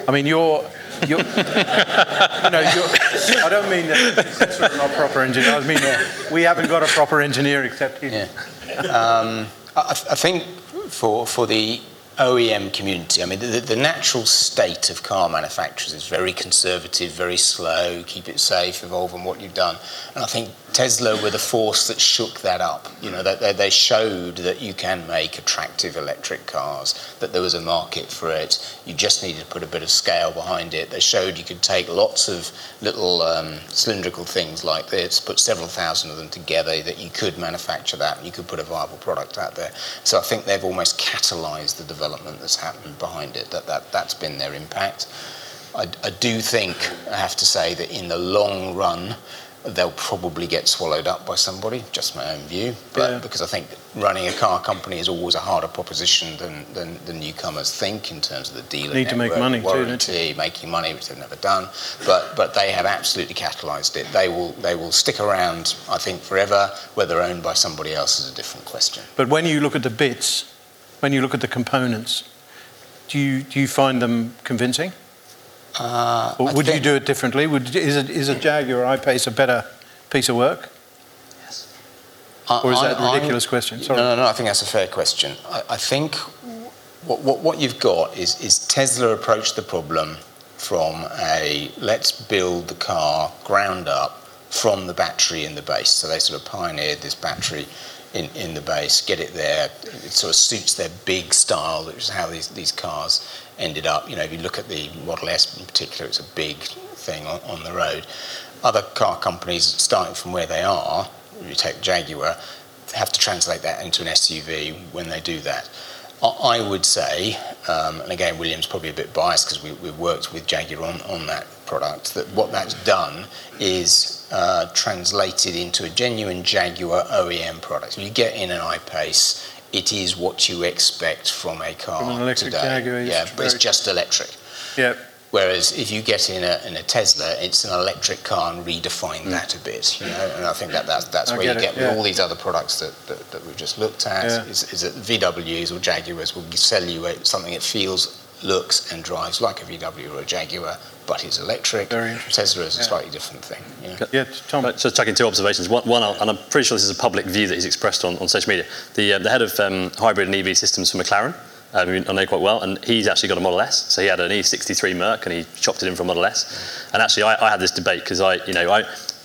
I mean, you're, you're you know, you're, I don't mean that Tesla are not proper engineers. I mean, we haven't got a proper engineer except him. Yeah. Um, I, I think for, for the OEM community. I mean, the, the, natural state of car manufacturers is very conservative, very slow, keep it safe, evolve on what you've done. And I think Tesla were the force that shook that up. You know, they, showed that you can make attractive electric cars, that there was a market for it. You just needed to put a bit of scale behind it. They showed you could take lots of little um, cylindrical things like this, put several thousand of them together, that you could manufacture that, and you could put a viable product out there. So I think they've almost catalyzed the development that's happened behind it. That, that, that's been their impact. I, I do think, I have to say, that in the long run, they'll probably get swallowed up by somebody, just my own view. But yeah. because I think running a car company is always a harder proposition than, than, than newcomers think in terms of the dealer Need network, to make money warranty, too, making money, which they've never done. But but they have absolutely catalysed it. They will they will stick around, I think, forever. Whether owned by somebody else is a different question. But when you look at the bits, when you look at the components, do you do you find them convincing? Uh, would you do it differently? Would, is, it, is a Jaguar I-Pace a better piece of work? Yes. Or is that a ridiculous I, question? Sorry. No, no, no, I think that's a fair question. I, I think what, what, what you've got is, is Tesla approached the problem from a let's build the car ground up from the battery in the base. So they sort of pioneered this battery in, in the base, get it there. It sort of suits their big style, which is how these, these cars ended up. You know, if you look at the Model S in particular, it's a big thing on, on the road. Other car companies, starting from where they are, you take Jaguar, have to translate that into an SUV when they do that. I would say, um, and again, William's probably a bit biased because we, have worked with Jaguar on, on that product, that what that's done is uh, translated into a genuine Jaguar OEM product. So you get in an I-Pace, it is what you expect from a car from an electric today. Jaguar, yeah, but it's just electric. Yeah. Whereas if you get in a, in a Tesla, it's an electric car and redefine mm. that a bit, you know. And I think that that's, that's where get you get with all these other products that, that, that we've just looked at. Yeah. Is, is that VWs or Jaguars will sell you something that feels, looks, and drives like a VW or a Jaguar, but is electric. Very Tesla is a yeah. slightly different thing. You know? Yeah, Tom. Right, so taking two observations. One, one, and I'm pretty sure this is a public view that he's expressed on, on social media. The, uh, the head of um, hybrid and EV systems for McLaren um, I know quite well, and he's actually got a Model S. So he had an E63 Merc, and he chopped it in for a Model S. And actually, I, I had this debate because I, you know, I,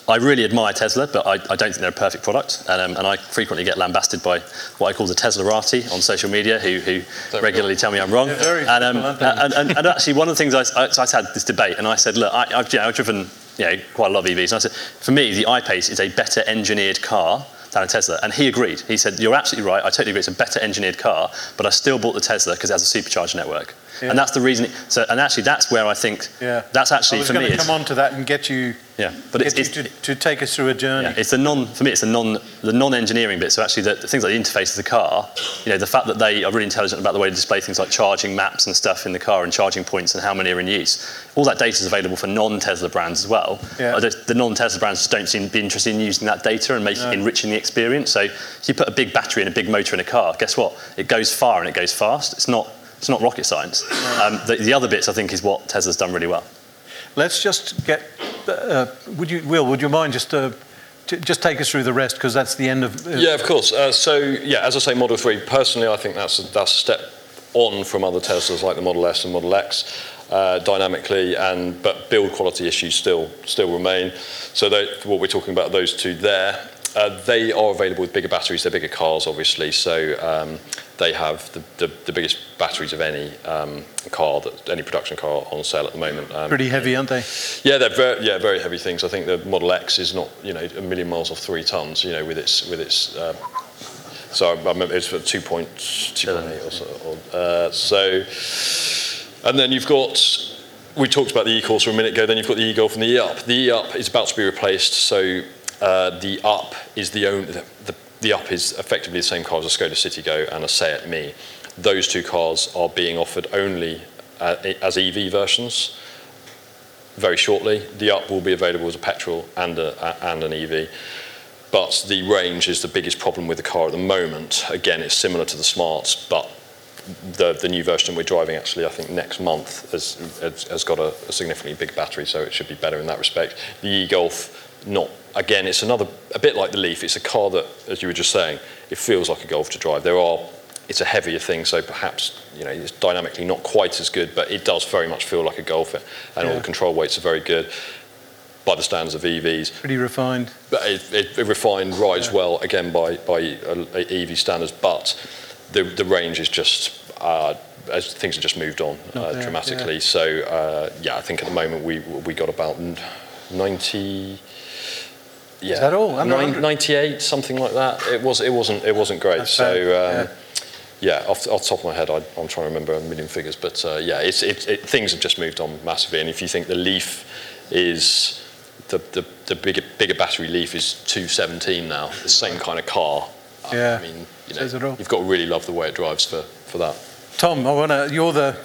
I really admire Tesla, but I, I, don't think they're a perfect product. And, um, and, I frequently get lambasted by what I call the Teslarati on social media, who, who regularly tell me I'm wrong. And, um, and, and, and, actually, one of the things I, I, so I had this debate, and I said, look, I, have you know, driven you know, quite a lot of EVs. And I said, for me, the I-Pace is a better engineered car than a Tesla. And he agreed. He said, You're absolutely right. I totally agree. It's a better engineered car, but I still bought the Tesla because it has a supercharger network. Yeah. And that's the reason. So, and actually, that's where I think Yeah. that's actually I was for going me. to come on to that and get you, yeah, but get it's, you it's, to, to take us through a journey. yeah, it's the non for me. It's the non the non-engineering bit. So actually, the, the things like the interface of the car, you know, the fact that they are really intelligent about the way they display things like charging maps and stuff in the car and charging points and how many are in use. All that data is available for non-Tesla brands as well. Yeah. The, the non-Tesla brands just don't seem to be interested in using that data and making No. enriching the experience. So if you put a big battery and a big motor in a car, guess what? It goes far and it goes fast. It's not it's not rocket science. Um, the, the other bits I think is what Tesla's done really well. Let's just get, uh, would you, Will, would you mind just, uh, to, just take us through the rest because that's the end of. Uh, Yeah, of course. Uh, so, yeah, as I say, Model 3, personally, I think that's a, that's a step on from other Teslas like the Model S and Model X uh, dynamically, and but build quality issues still still remain. So, they, what we're talking about, those two there, uh, they are available with bigger batteries. They're bigger cars, obviously, so um, they have the, the, the biggest batteries of any um, car, that, any production car on sale at the moment. Um, Pretty heavy, aren't they? yeah, they're very, yeah, very heavy things. I think the Model X is not, you know, a million miles off three tons, you know, with its, with its. Uh, so I remember it's for two point two point eight or so. Or, uh, so, and then you've got. We talked about the e-Corsa a minute ago. Then you've got the E-Golf and the E-Up. The E-Up is about to be replaced. So uh, the Up is the only. The, the, the Up is effectively the same car as a Skoda Citigo and a Seat Mii. Those two cars are being offered only uh, as EV versions very shortly. The Up will be available as a petrol and, a, and an EV. But the range is the biggest problem with the car at the moment. Again, it's similar to the Smarts, but the, the new version we're driving actually, I think next month, has, has, has got a, a significantly big battery, so it should be better in that respect. The e-Golf, not again, it's another a bit like the Leaf. It's a car that, as you were just saying, it feels like a Golf to drive. There are, it's a heavier thing, so perhaps you know it's dynamically not quite as good, but it does very much feel like a Golf, and all the control weights are very good by the standards of EVs. Pretty refined. But it, it, it refined rides well again by by uh, EV standards, but the the range is just uh, as things have just moved on uh, there, dramatically. So uh, yeah, I think at the moment we we got about ninety. Yeah, that all? Nine- 98, something like that. It was it wasn't it wasn't great. That's so. Um, yeah, off, off the top of my head, I, I'm trying to remember a million figures, but uh, yeah, it's, it, it, things have just moved on massively. And if you think the Leaf is the, the, the bigger, bigger battery Leaf is 217 now, the same kind of car. Yeah, I mean, you know, you've got to really love the way it drives for, for that. Tom, I want to. You're the.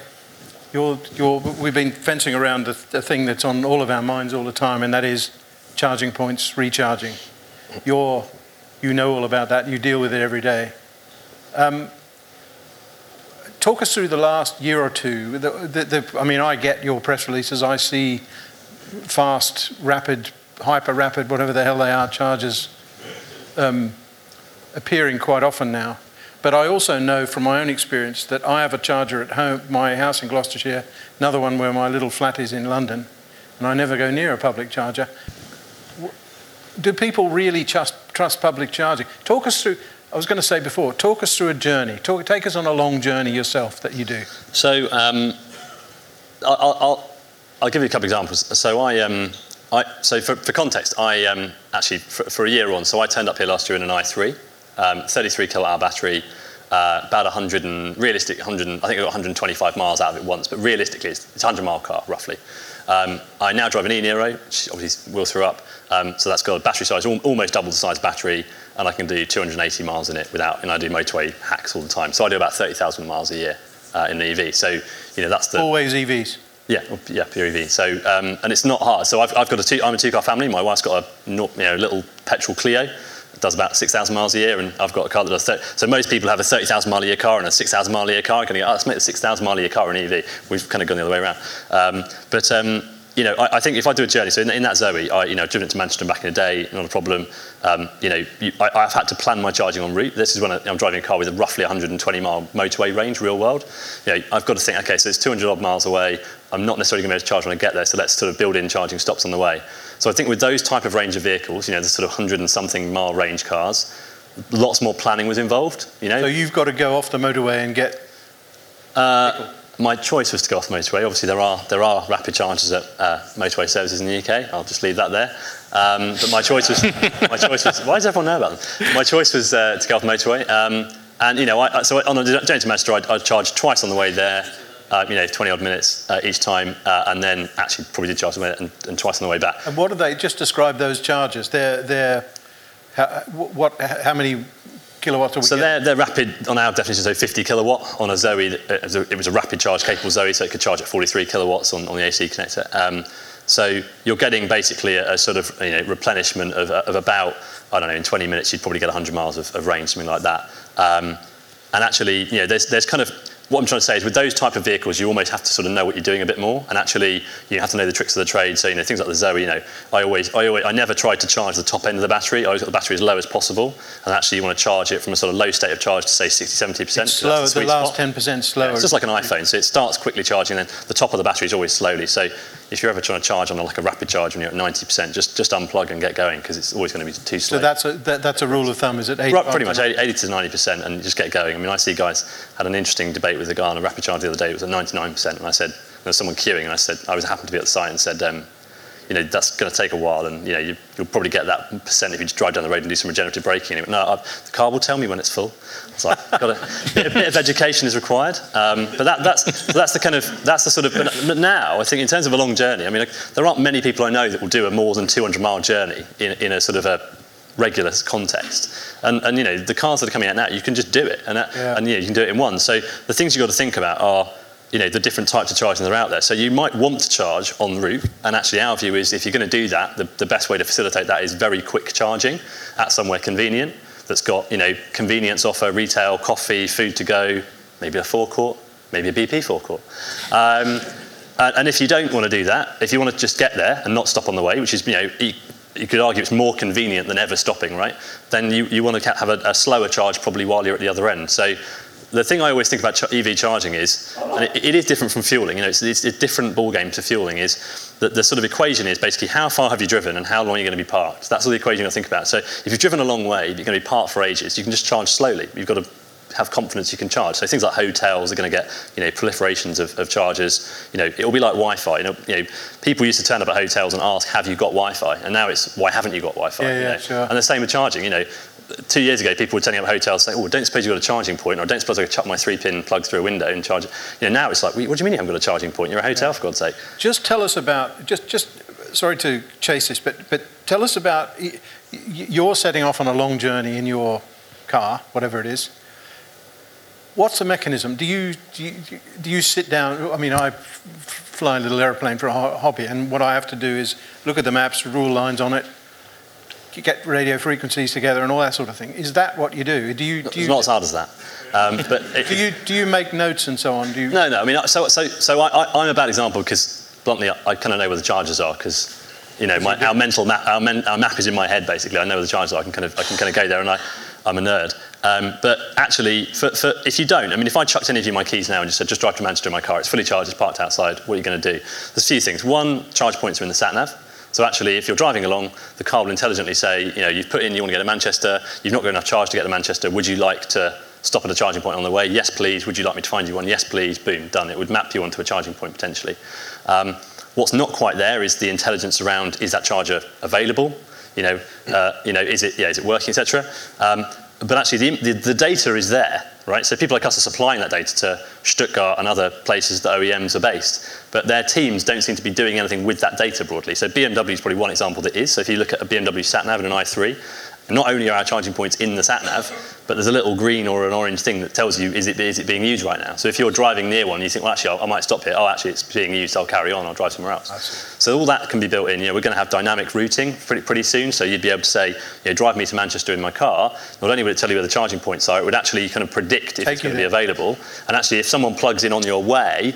You're, you're, we've been fencing around the thing that's on all of our minds all the time, and that is charging points, recharging. You're, you know all about that. You deal with it every day. Um, talk us through the last year or two. The, the, the, I mean, I get your press releases. I see fast, rapid, hyper rapid, whatever the hell they are, charges um, appearing quite often now. But I also know from my own experience that I have a charger at home, my house in Gloucestershire, another one where my little flat is in London, and I never go near a public charger. Do people really trust, trust public charging? Talk us through, I was going to say before, talk us through a journey. Talk, take us on a long journey yourself that you do. So um, I'll, I'll, I'll give you a couple of examples. So I, um, I so for, for context, I um, actually for, for a year on. So I turned up here last year in an i3, um, 33 kilowatt hour battery, uh, about 100 and realistic 100. I think I got 125 miles out of it once, but realistically, it's, it's a 100 mile car roughly. Um, I now drive an e-Niro, which obviously will throw up. Um, so that's got a battery size almost double the size battery, and I can do 280 miles in it without. And I do motorway hacks all the time. So I do about 30,000 miles a year uh, in an EV. So you know that's the Always EVs. yeah, yeah, pure EV. So, um, and it's not hard. So I've, I've got a two, I'm a two-car family. My wife's got a you know, little petrol Clio. It does about 6,000 miles a year, and I've got a car that does 30. So most people have a 30,000 mile a year car and a 6,000 mile a year car. Kind of go, oh, let's make the 6,000 mile a year car an EV. We've kind of gone the other way around. Um, but um, you know, I, I think if I do a journey, so in, in that Zoe, I, you know, I've driven it to Manchester back in a day, not a problem. Um, you know, you, I, I've had to plan my charging en route. This is when I, I'm driving a car with a roughly 120 mile motorway range, real world. You know, I've got to think, okay, so it's 200 odd miles away. I'm not necessarily going to be able to charge when I get there, so let's sort of build in charging stops on the way. So I think with those type of range of vehicles, you know, the sort of 100 and something mile range cars, lots more planning was involved. You know, So you've got to go off the motorway and get. uh, my choice was to go off the motorway. Obviously, there are there are rapid charges at uh, motorway services in the UK. I'll just leave that there. Um, but my choice was my choice was why does everyone know about them? My choice was uh, to go off the motorway. Um, and you know, I, so on the journey to Manchester, I, I charged twice on the way there. Uh, you know, 20 odd minutes uh, each time, uh, and then actually probably did charge and, and, twice on the way back. And what do they just describe those charges? They're, they're how, what, how many kilowatts are we So they're, they're rapid on our definition, so 50 kilowatt on a Zoe. It was a, it was a rapid charge capable Zoe, so it could charge at 43 kilowatts on, on the AC connector. Um, so you're getting basically a, a sort of you know, replenishment of, of, about, I don't know, in 20 minutes you'd probably get 100 miles of, of range, something like that. Um, and actually, you know, there's, there's kind of what I'm trying to say is with those type of vehicles, you almost have to sort of know what you're doing a bit more, and actually you have to know the tricks of the trade. So you know things like the Zoe. You know, I always, I always, I never tried to charge the top end of the battery. I always got the battery as low as possible, and actually you want to charge it from a sort of low state of charge to say 60, 70 percent. It's slow. The, the last 10 percent slower. Yeah, it's just like an iPhone. So it starts quickly charging, and then the top of the battery is always slowly. So if you're ever trying to charge on a, like a rapid charge when you're at 90%, just just unplug and get going because it's always going to be too slow. So that's a that, that's a rule of thumb, is it? Right, pretty much 80 to 90%, and just get going. I mean, I see guys had an interesting debate with a guy on a rapid charge the other day. It was at 99%, and I said there was someone queuing, and I said I was happened to be at the site and said. Um, you know, that's going to take a while, and you know, you, will probably get that percent if you just drive down the road and do some regenerative braking. And went, no, I, the car will tell me when it's full. It's like, got a, bit, a bit of education is required, um, but that, that's that's the kind of that's the sort of. But now, I think in terms of a long journey, I mean, like, there aren't many people I know that will do a more than 200 mile journey in, in a sort of a regular context. And, and you know, the cars that are coming out now, you can just do it, and, that, yeah. and you, know, you can do it in one. So the things you've got to think about are you know, the different types of charging that are out there. So you might want to charge en route, and actually our view is if you're going to do that, the, the best way to facilitate that is very quick charging at somewhere convenient that's got, you know, convenience offer, retail, coffee, food to go, maybe a forecourt, maybe a BP forecourt. Um, and, and if you don't want to do that, if you want to just get there and not stop on the way, which is, you know, you could argue it's more convenient than ever stopping, right? Then you, you want to have a, a slower charge probably while you're at the other end. So the thing I always think about EV charging is, and it, it is different from fueling, you know, it's, it's a different ballgame to fueling, is that the sort of equation is basically how far have you driven and how long are you going to be parked. That's all the equation you think about. So if you've driven a long way, you're going to be parked for ages, you can just charge slowly. You've got to have confidence you can charge. So things like hotels are going to get you know proliferations of, of chargers. You know it will be like Wi-Fi. You know, you know people used to turn up at hotels and ask, "Have you got Wi-Fi?" And now it's, "Why haven't you got Wi-Fi?" Yeah, yeah, you know? sure. And the same with charging. You know, two years ago, people were turning up hotels saying, "Oh, don't suppose you've got a charging point, or don't suppose I could chuck my three-pin plug through a window and charge it." You know, now it's like, "What do you mean you haven't got a charging point? You're a hotel, for God's sake." Just tell us about just just. Sorry to chase this, but but tell us about you're setting off on a long journey in your car, whatever it is. What's the mechanism? Do you, do you, do you sit down? I mean, I fly a little airplane for a hobby, and what I have to do is look at the maps, rule lines on it, get radio frequencies together, and all that sort of thing. Is that what you do? Do you? Do you it's not as hard as that. Um, but it, do you do you make notes and so on? Do you? No, no. I mean, so so so I, am a bad example because bluntly, I, I kind of know where the charges are because you know my, our mental map, our, men, our map is in my head basically. I know where the charges are. I can kind of I can kind of go there, and I I'm a nerd. Um, but actually, for, for, if you don't, I mean, if I chucked any of you my keys now and just said, just drive to Manchester in my car, it's fully charged, it's parked outside, what are you going to do? There's a few things. One, charge points are in the sat nav. So actually, if you're driving along, the car will intelligently say, you know, you've put in you want to get to Manchester, you've not got enough charge to get to Manchester, would you like to stop at a charging point on the way? Yes, please. Would you like me to find you one? Yes, please. Boom, done. It would map you onto a charging point potentially. Um, what's not quite there is the intelligence around is that charger available? You know, uh, you know, is it, yeah, is it working, etc. Um, but actually, the, the, the data is there right? So people like us are supplying that data to Stuttgart and other places that OEMs are based, but their teams don't seem to be doing anything with that data broadly. So BMW is probably one example that is. So if you look at a BMW sat nav and an i3, not only are our charging points in the sat nav, but there's a little green or an orange thing that tells you is it, is it being used right now. So if you're driving near one, you think, well, actually, I might stop here. Oh, actually, it's being used. I'll carry on. I'll drive somewhere else. Absolutely. So all that can be built in. You know, we're going to have dynamic routing pretty, pretty soon. So you'd be able to say, you know, drive me to Manchester in my car. Not only would it tell you where the charging points are, it would actually kind of predict if Take it's going to be available. And actually, if someone plugs in on your way,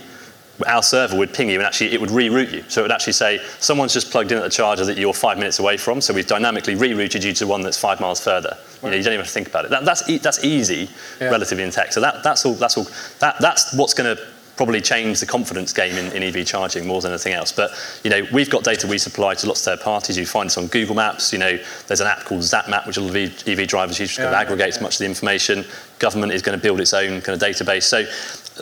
our server would ping you and actually it would reroute you. So it would actually say, someone's just plugged in at the charger that you're five minutes away from, so we've dynamically rerouted you to one that's five miles further. You, know, you don't even have to think about it. That, that's, e- that's easy, yeah. relatively in tech. So that, that's all. That's all. That, that's what's going to probably change the confidence game in, in, EV charging more than anything else. But you know, we've got data we supply to lots of third parties. You find this on Google Maps. You know, there's an app called ZapMap, which a lot of EV drivers use, which yeah, kind of aggregates yeah. much of the information. Government is going to build its own kind of database. So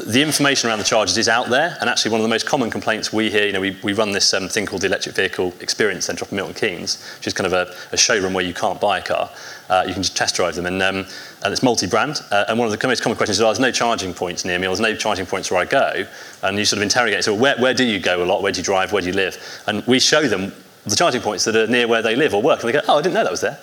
the information around the charges is out there, and actually one of the most common complaints we hear, you know, we, we run this um, thing called the Electric Vehicle Experience Centre up in Milton Keynes, which is kind of a, a showroom where you can't buy a car. Uh, you can just test drive them, and, um, and it's multi-brand. Uh, and one of the most common questions is, oh, there's no charging points near me, or there's no charging points where I go. And you sort of interrogate, so where, where do you go a lot? Where do you drive? Where do you live? And we show them the charging points that are near where they live or work, and they go, oh, I didn't know that was there.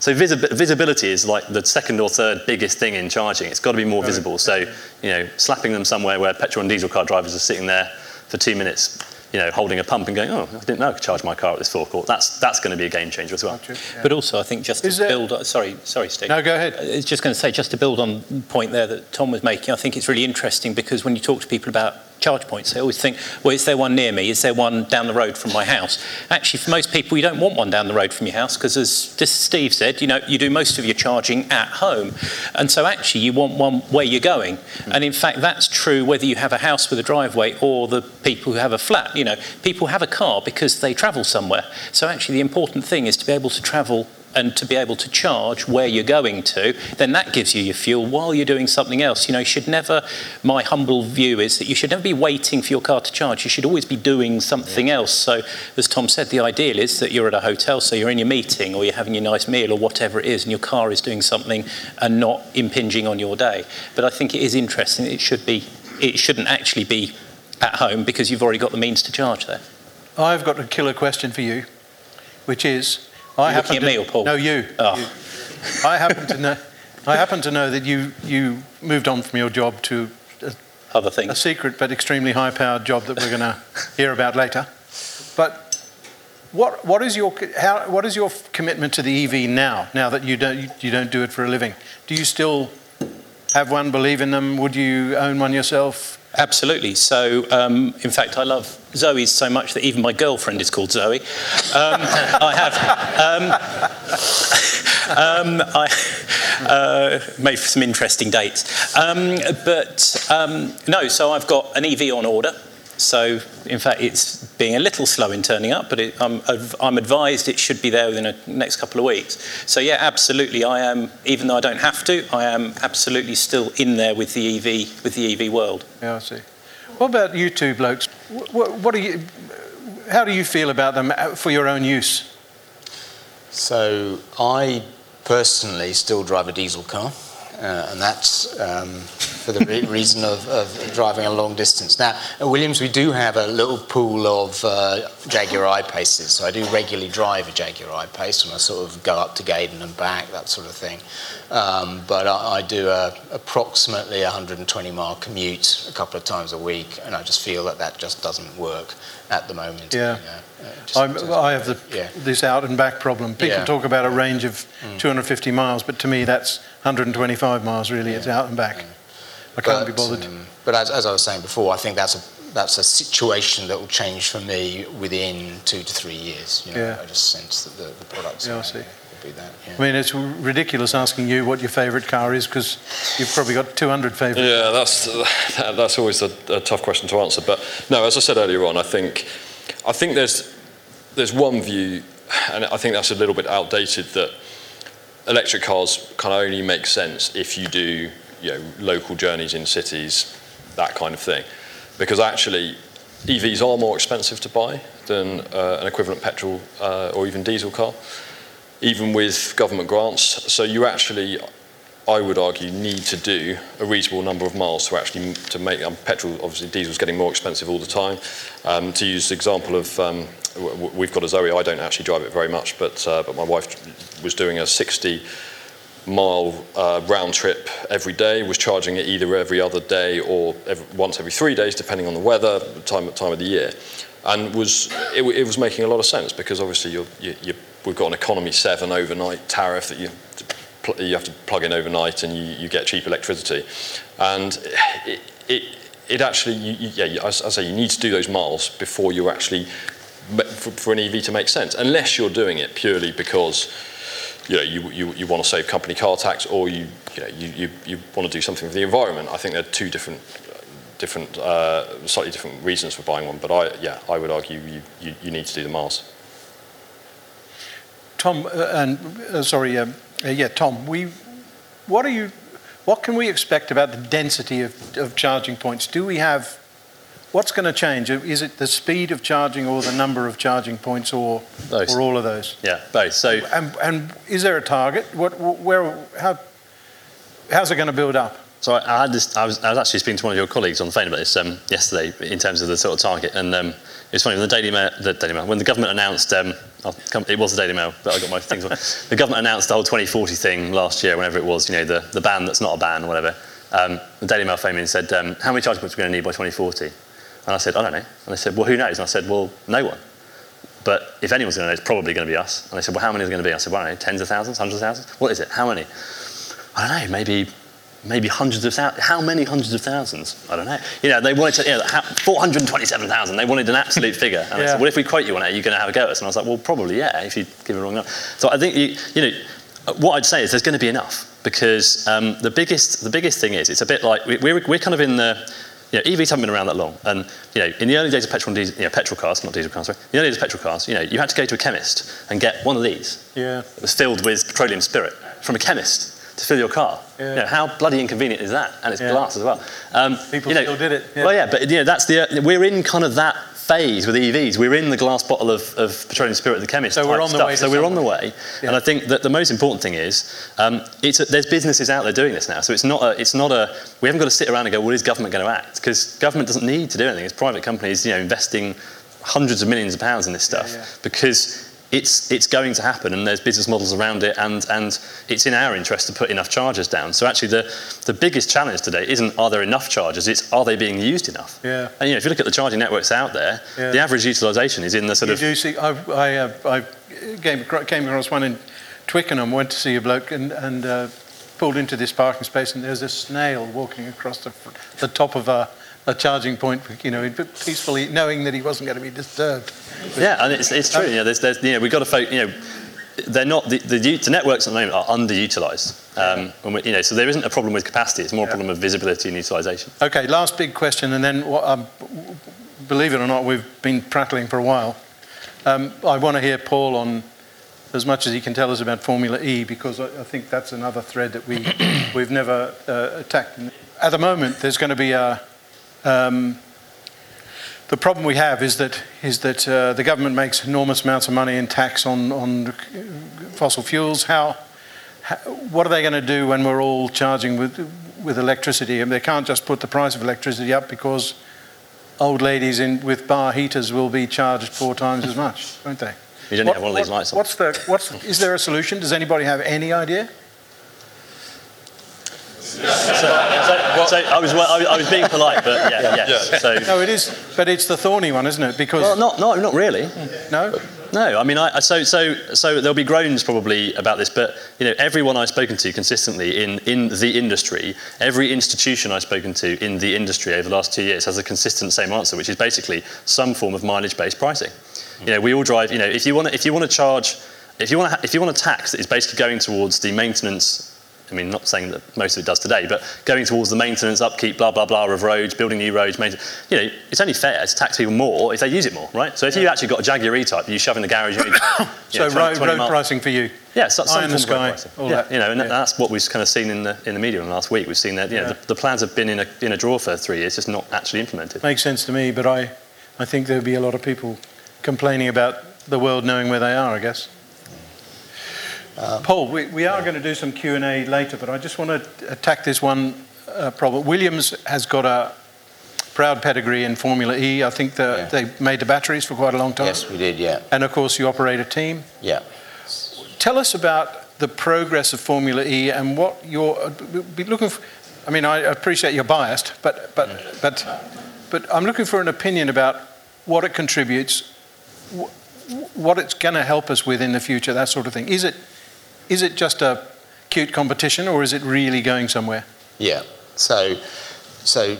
So visi- visibility is like the second or third biggest thing in charging. It's got to be more visible. So, you know, slapping them somewhere where petrol and diesel car drivers are sitting there for two minutes, you know, holding a pump and going, oh, I didn't know I could charge my car at this forecourt. That's that's going to be a game changer as well. Yeah. But also, I think just to is build. There... Sorry, sorry, Steve. No, go ahead. It's just going to say just to build on the point there that Tom was making. I think it's really interesting because when you talk to people about charge points. They always think, well, is there one near me? Is there one down the road from my house? Actually, for most people, you don't want one down the road from your house because, as Steve said, you know, you do most of your charging at home. And so actually, you want one where you're going. And in fact, that's true whether you have a house with a driveway or the people who have a flat. You know, people have a car because they travel somewhere. So actually, the important thing is to be able to travel and to be able to charge where you're going to, then that gives you your fuel while you're doing something else. You know, you should never, my humble view is that you should never be waiting for your car to charge. You should always be doing something else. So, as Tom said, the ideal is that you're at a hotel, so you're in your meeting or you're having your nice meal or whatever it is, and your car is doing something and not impinging on your day. But I think it is interesting. It should be, it shouldn't actually be at home because you've already got the means to charge there. I've got a killer question for you, which is I You're looking at to, me or Paul? No, you. Oh. you. I happen to know. I happen to know that you you moved on from your job to a, other things, a secret but extremely high-powered job that we're going to hear about later. But what what is your how what is your commitment to the EV now? Now that you don't you don't do it for a living, do you still have one? Believe in them? Would you own one yourself? Absolutely. So, um, in fact, I love Zoe's so much that even my girlfriend is called Zoe. Um, I have um, um, I uh, made some interesting dates. Um, but um, no, so I've got an EV on order. So, in fact, it's being a little slow in turning up, but it, I'm, I'm, advised it should be there within the next couple of weeks. So, yeah, absolutely, I am. Even though I don't have to, I am absolutely still in there with the EV with the EV world. Yeah, I see. What about you two blokes? What, what are you? How do you feel about them uh, for your own use? So, I personally still drive a diesel car, uh, and that's. Um, for the re- reason of, of, driving a long distance. Now, at Williams, we do have a little pool of uh, Jaguar I-Paces, so I do regularly drive a Jaguar I-Pace when I sort of go up to Gaydon and back, that sort of thing. Um, but I, I do a, approximately 120 mile commute a couple of times a week, and I just feel that that just doesn't work at the moment. Yeah. You know, uh, I have the, yeah. this out and back problem. People yeah. talk about a range of mm. 250 miles, but to me that's 125 miles really. Yeah. It's out and back. I can't but, be bothered. Um, but as, as I was saying before, I think that's a that's a situation that will change for me within two to three years. You know, yeah. I just sense that the, the products yeah, I see. will be that. Yeah. I mean, it's ridiculous asking you what your favourite car is because you've probably got 200 favourites. Yeah, that's that's always a, a, tough question to answer. But no, as I said earlier on, I think I think there's there's one view, and I think that's a little bit outdated that electric cars kind of only make sense if you do you know, local journeys in cities, that kind of thing. Because actually, EVs are more expensive to buy than uh, an equivalent petrol uh, or even diesel car, even with government grants. So you actually, I would argue, need to do a reasonable number of miles to actually to make um, petrol. Obviously, diesel is getting more expensive all the time. Um, to use the example of, um, we've got a Zoe. I don't actually drive it very much, but uh, but my wife was doing a 60 mile uh, round trip every day, was charging it either every other day or every, once every three days, depending on the weather, time, time of the year. And was, it, it was making a lot of sense because obviously you're, you, you, we've got an economy 7 overnight tariff that you, you have to plug in overnight and you, you get cheap electricity. And it, it, it actually, you, yeah, as I say, you need to do those miles before you're actually, for, for an EV to make sense, unless you're doing it purely because you know, you, you, you want to save company car tax or you, you, know, you, you, you want to do something for the environment. I think they're two different, different, uh, slightly different reasons for buying one. But I, yeah, I would argue you, you, you need to do the miles. Tom, uh, and uh, sorry, um, uh, yeah, Tom, we, what are you, what can we expect about the density of, of charging points? Do we have, what's going to change? Is it the speed of charging or the number of charging points or, Both. or all of those? Yeah, both. So And, and is there a target? What, where, how, how's it going to build up? So I, had this. I was, I was actually speaking to one of your colleagues on the phone about this um, yesterday in terms of the sort of target, and um, it was funny when the Daily Mail, the Daily Mail, when the government announced. Um, come, it was the Daily Mail, but I got my things. the government announced the whole 2040 thing last year, whenever it was. You know, the, the ban that's not a ban or whatever. Um, the Daily Mail phoned me and said, um, "How many charging points are we going to need by 2040?" And I said, "I don't know." And they said, "Well, who knows?" And I said, "Well, no one." But if anyone's going to know, it's probably going to be us. And they said, well, how many is going to be? I said, well, I don't know, tens of thousands, hundreds of thousands? What is it? How many? I don't know, maybe maybe hundreds of thousands. How many hundreds of thousands? I don't know. You know, they wanted to, you know, 427,000. They wanted an absolute figure. And I Yeah. said, well, if we quote you on it, are you going to have a go at us? And I was like, well, probably, yeah, if you give a wrong number. So I think, you, you know, what I'd say is there's going to be enough because um, the, biggest, the biggest thing is it's a bit like we, we're, we're kind of in the, you know, EVs haven't been around that long. And, you know, in the early days of petrol diesel, you know, petrol cars, not diesel cars, sorry, the early days of petrol cars, you know, you had to go to a chemist and get one of these. Yeah. It was filled with petroleum spirit from a chemist to fill your car. Yeah. You know, how bloody inconvenient is that? And it's Yeah. glass as well. Um, People you know, still did it, yeah. Well, yeah, but you know, that's the we're in kind of that phase with EVs. We're in the glass bottle of, of petroleum spirit at the chemist. So we're on the stuff. way So we're on the way, Yeah. and I think that the most important thing is um, it's a, there's businesses out there doing this now. So it's not a, it's not a we haven't got to sit around and go, well, is government going to act? Because government doesn't need to do anything. It's private companies, you know, investing hundreds of millions of pounds in this stuff yeah. because it's, it's going to happen and there's business models around it and, and it's in our interest to put enough chargers down. So actually the, the biggest challenge today isn't are there enough chargers, it's are they being used enough? Yeah. And you know, if you look at the charging networks out there, Yeah. the average utilisation is in the sort You of do see, I, I, uh, I came, came across one in Twickenham, went to see a bloke and, and uh, pulled into this parking space and there's a snail walking across the, the top of a, a charging point, you know, peacefully knowing that he wasn't going to be disturbed. Yeah, and it's, it's true. You know, there's, there's, you know, we've got to focus. You know, they're not the, the, the networks at the moment are underutilized. Um, and we, you know, so there isn't a problem with capacity. It's more a problem of visibility and utilization. Okay, last big question, and then what, um, believe it or not, we've been prattling for a while. Um, I want to hear Paul on as much as he can tell us about Formula E because I, I think that's another thread that we we've never uh, attacked. At the moment, there's going to be a. Um, the problem we have is that is that uh, the government makes enormous amounts of money in tax on on fossil fuels. How, how what are they going to do when we're all charging with with electricity? And they can't just put the price of electricity up because old ladies in with bar heaters will be charged four times as much, won't they? You don't What- have one of these lights on. What's the what's is there a solution? Does anybody have any idea? So, so I was well, I was- I was being polite, but yeah, yeah. So No, it is, but it's the thorny one, isn't it? Because well, not not not really. no, No, I mean, I, so so so there'll be groans probably about this, but you know, everyone I've spoken to consistently in in the industry, every institution I've spoken to in the industry over the last two years has a consistent same answer, which is basically some form of mileage-based pricing. You know, we all drive. You know, if you want to if you want to charge, if you want to if you want a tax that is basically going towards the maintenance. I mean, not saying that most of it does today, but going towards the maintenance, upkeep, blah blah blah of roads, building new roads, maintenance. You know, it's only fair to tax people more if they use it more, right? So if you actually got a Jaguar E-Type, you shove in the garage, you, need, so know, 20 road, 20 road pricing for you. yeah, so, some in the form of road sky, pricing. all yeah, that. you know, and Yeah. that's what we've kind of seen in the in the media in the last week. We've seen that you know Yeah. the, the plans have been in a in a drawer for three years, just not actually implemented. Makes sense to me, but I, I think there'll be a lot of people complaining about the world knowing where they are. I guess. Paul, we, we are going to do some Q and A later, but I just want to attack this one uh, problem. Williams has got a proud pedigree in Formula E. I think the, Yeah. they made the batteries for quite a long time, Yes, we did, yeah. and of course you operate a team. Yeah. Tell us about the progress of Formula E and what you're be looking for. I mean, I appreciate you're biased, but but but but I'm looking for an opinion about what it contributes, what it's going to help us with in the future, that sort of thing. Is it is it just a cute competition, or is it really going somewhere? Yeah. So, so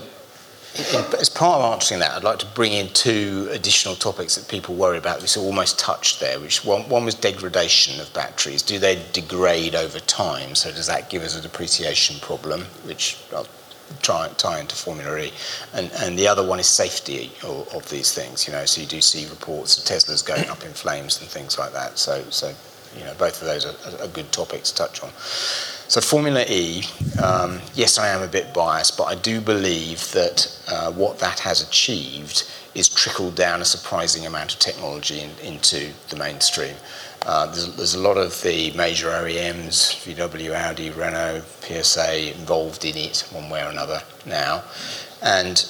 in, as part of answering that, I'd like to bring in two additional topics that people worry about. We almost touched there. Which one, one was degradation of batteries. Do they degrade over time? So does that give us a depreciation problem? Which I'll try tie into Formula E, and and the other one is safety of, of these things. You know, so you do see reports of Teslas going up in flames and things like that. So so you know, both of those are, are good topics to touch on. So Formula E, um, yes, I am a bit biased, but I do believe that uh, what that has achieved is trickled down a surprising amount of technology in, into the mainstream. Uh, there's, there's, a lot of the major OEMs, VW, Audi, Renault, PSA, involved in it one way or another now. And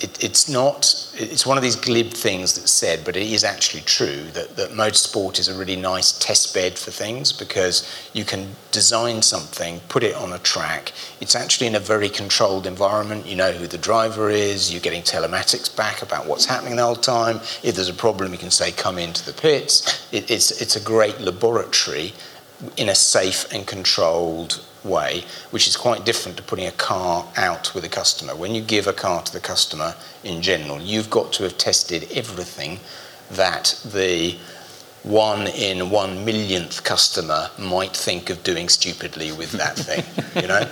it, it's not, it's one of these glib things that's said, but it is actually true that, that motorsport is a really nice test bed for things because you can design something, put it on a track. It's actually in a very controlled environment. You know who the driver is, you're getting telematics back about what's happening the whole time. If there's a problem, you can say, come into the pits. It, it's, it's a great laboratory in a safe and controlled way, which is quite different to putting a car out with a customer. When you give a car to the customer in general, you've got to have tested everything that the one in one millionth customer might think of doing stupidly with that thing, you know?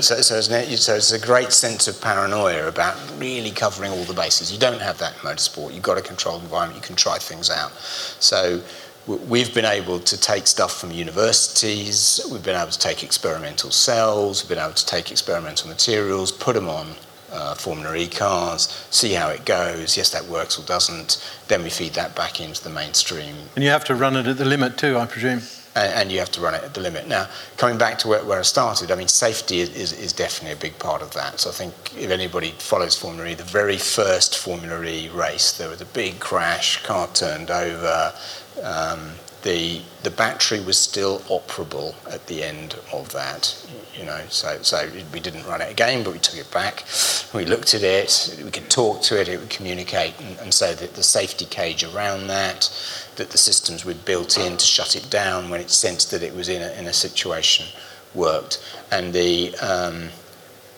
So, so, it's, so it's a great sense of paranoia about really covering all the bases. You don't have that in motorsport. You've got a controlled environment. You can try things out. So we've been able to take stuff from universities, we've been able to take experimental cells, we've been able to take experimental materials, put them on uh, Formula E cars, see how it goes. Yes, that works or doesn't. Then we feed that back into the mainstream. And you have to run it at the limit too, I presume. And, and you have to run it at the limit. Now, coming back to where, where I started, I mean, safety is, is, is, definitely a big part of that. So I think if anybody follows Formula E, the very first Formula E race, there was a big crash, car turned over, um, the the battery was still operable at the end of that. You know, so so we didn't run it again, but we took it back. We looked at it. We could talk to it. It would communicate, and, and so that the safety cage around that, that the systems we'd built in to shut it down when it sensed that it was in a, in a situation, worked, and the um,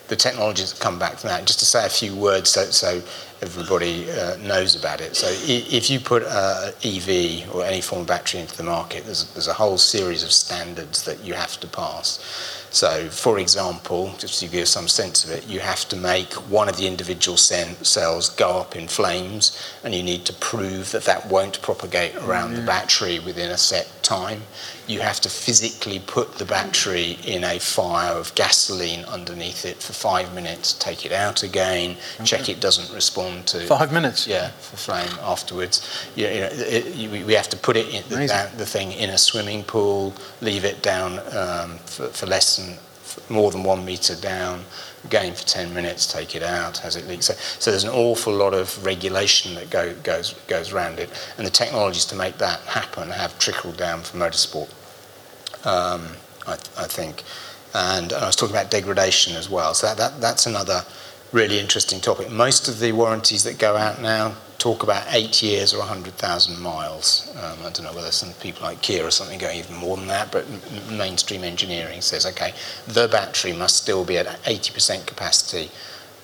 the technologies that come back from that. Just to say a few words, so, so everybody uh, knows about it. So if you put uh, EV or any form of battery into the market, there's, there's a whole series of standards that you have to pass. So, for example, just to give you some sense of it, you have to make one of the individual cells go up in flames, and you need to prove that that won't propagate around mm-hmm. the battery within a set time. You have to physically put the battery in a fire of gasoline underneath it for five minutes, take it out again, check it doesn't respond to five minutes. Yeah, for flame afterwards. You, you know, it, it, we have to put it in the, the, thing in a swimming pool, leave it down um, for, for less than more than one meter down, again for 10 minutes, take it out as it leaks. So, so there's an awful lot of regulation that go, goes, goes around it. And the technologies to make that happen have trickled down from motorsport, um, I, I, think. And, and, I was talking about degradation as well. So that, that, that's another really interesting topic. Most of the warranties that go out now talk about eight years or 100,000 miles. Um, I don't know whether some people like Kia or something go even more than that, but mainstream engineering says, okay, the battery must still be at 80% capacity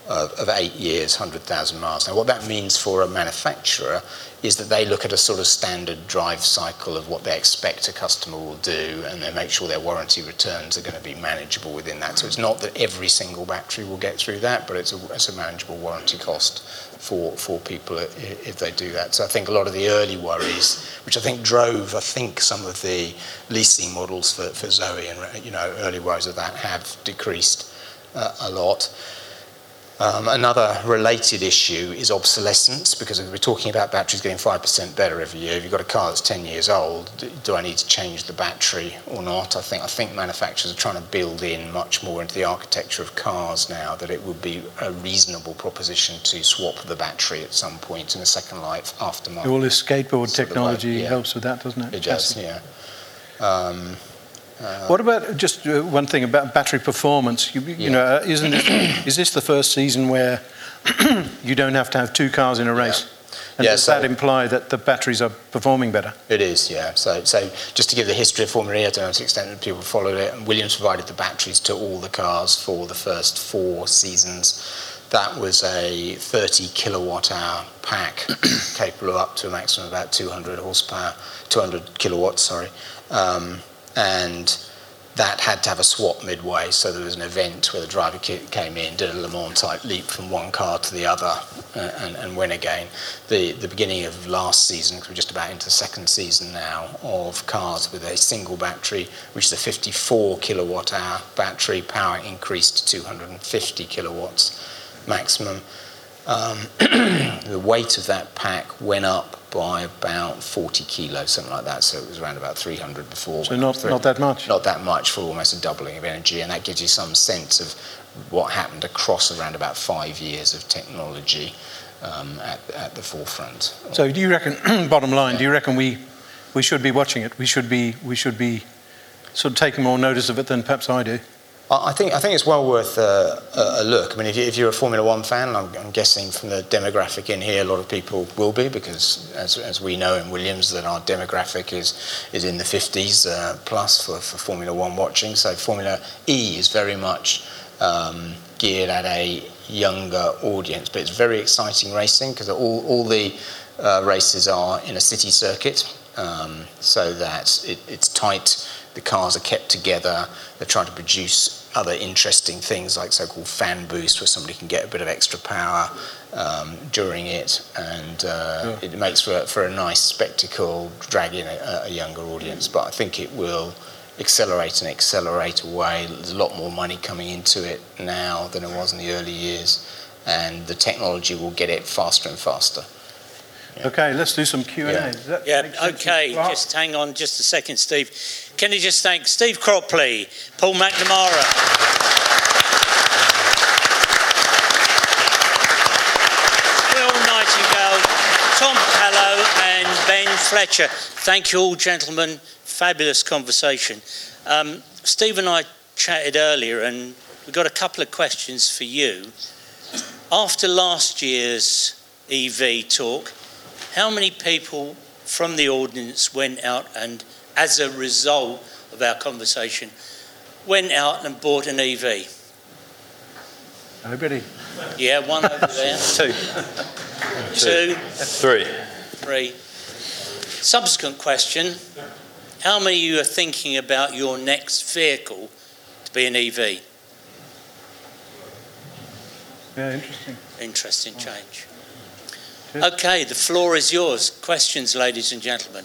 of, of eight years, 100,000 miles. Now, what that means for a manufacturer is that they look at a sort of standard drive cycle of what they expect a customer will do, and they make sure their warranty returns are going to be manageable within that. So it's not that every single battery will get through that, but it's a, it's a manageable warranty cost for, for people if they do that. So I think a lot of the early worries, which I think drove, I think, some of the leasing models for, for Zoe and you know early worries of that have decreased uh, a lot. Um, another related issue is obsolescence, because if we're talking about batteries getting 5% better every year, if you've got a car that's 10 years old, do I need to change the battery or not? I think, I think manufacturers are trying to build in much more into the architecture of cars now that it would be a reasonable proposition to swap the battery at some point in a second life aftermarket. All this skateboard technology yeah. helps with that, doesn't it? It does, yeah. Um, uh, what about just uh, one thing about battery performance? You, you yeah. know, uh, isn't this, is this the first season where you don't have to have two cars in a race? Yeah. And yeah, does so that imply that the batteries are performing better? It is, yeah. So, so just to give the history of Formula E, I don't know to the extent that people followed it, Williams provided the batteries to all the cars for the first four seasons. That was a 30 kilowatt hour pack, capable of up to a maximum of about 200 horsepower, 200 kilowatts, sorry. Um, and that had to have a swap midway. So there was an event where the driver came in, did a Le Mans type leap from one car to the other, uh, and, and win again. The the beginning of last season, because we're just about into the second season now, of cars with a single battery, which is a 54 kilowatt hour battery, power increased to 250 kilowatts maximum. Um, the weight of that pack went up by about 40 kilos, something like that. So it was around about 300 before. So not, not that much? Not that much for almost a doubling of energy. And that gives you some sense of what happened across around about five years of technology um, at, at the forefront. So do you reckon, bottom line, do you reckon we, we should be watching it? We should be, we should be sort of taking more notice of it than perhaps I do? I think I think it's well worth uh, a look. I mean, if, you, are a Formula One fan, I'm, I'm, guessing from the demographic in here, a lot of people will be because, as, as we know in Williams, that our demographic is is in the 50s uh, plus for, for Formula One watching. So Formula E is very much um, geared at a younger audience, but it's very exciting racing because all all the uh, races are in a city circuit, um, so that it, it's tight the cars are kept together. They're trying to produce other interesting things like so-called fan boost, where somebody can get a bit of extra power um, during it, and uh, yeah. it makes for, for a nice spectacle, drag in a, a, younger audience. But I think it will accelerate and accelerate away. There's a lot more money coming into it now than it was in the early years, and the technology will get it faster and faster. Yeah. Okay, let's do some Q&A. Yeah, yeah okay, just hang on just a second, Steve. Can you just thank Steve Cropley, Paul McNamara? Tom Callow, and Ben Fletcher. Thank you all, gentlemen. Fabulous conversation. Um, Steve and I chatted earlier, and we've got a couple of questions for you. After last year's EV talk, how many people from the audience went out and as a result of our conversation, went out and bought an EV? Nobody. Yeah, one over there. Two. Two. Three. Three. Subsequent question How many of you are thinking about your next vehicle to be an EV? Yeah, interesting. Interesting change. Okay, the floor is yours. Questions, ladies and gentlemen.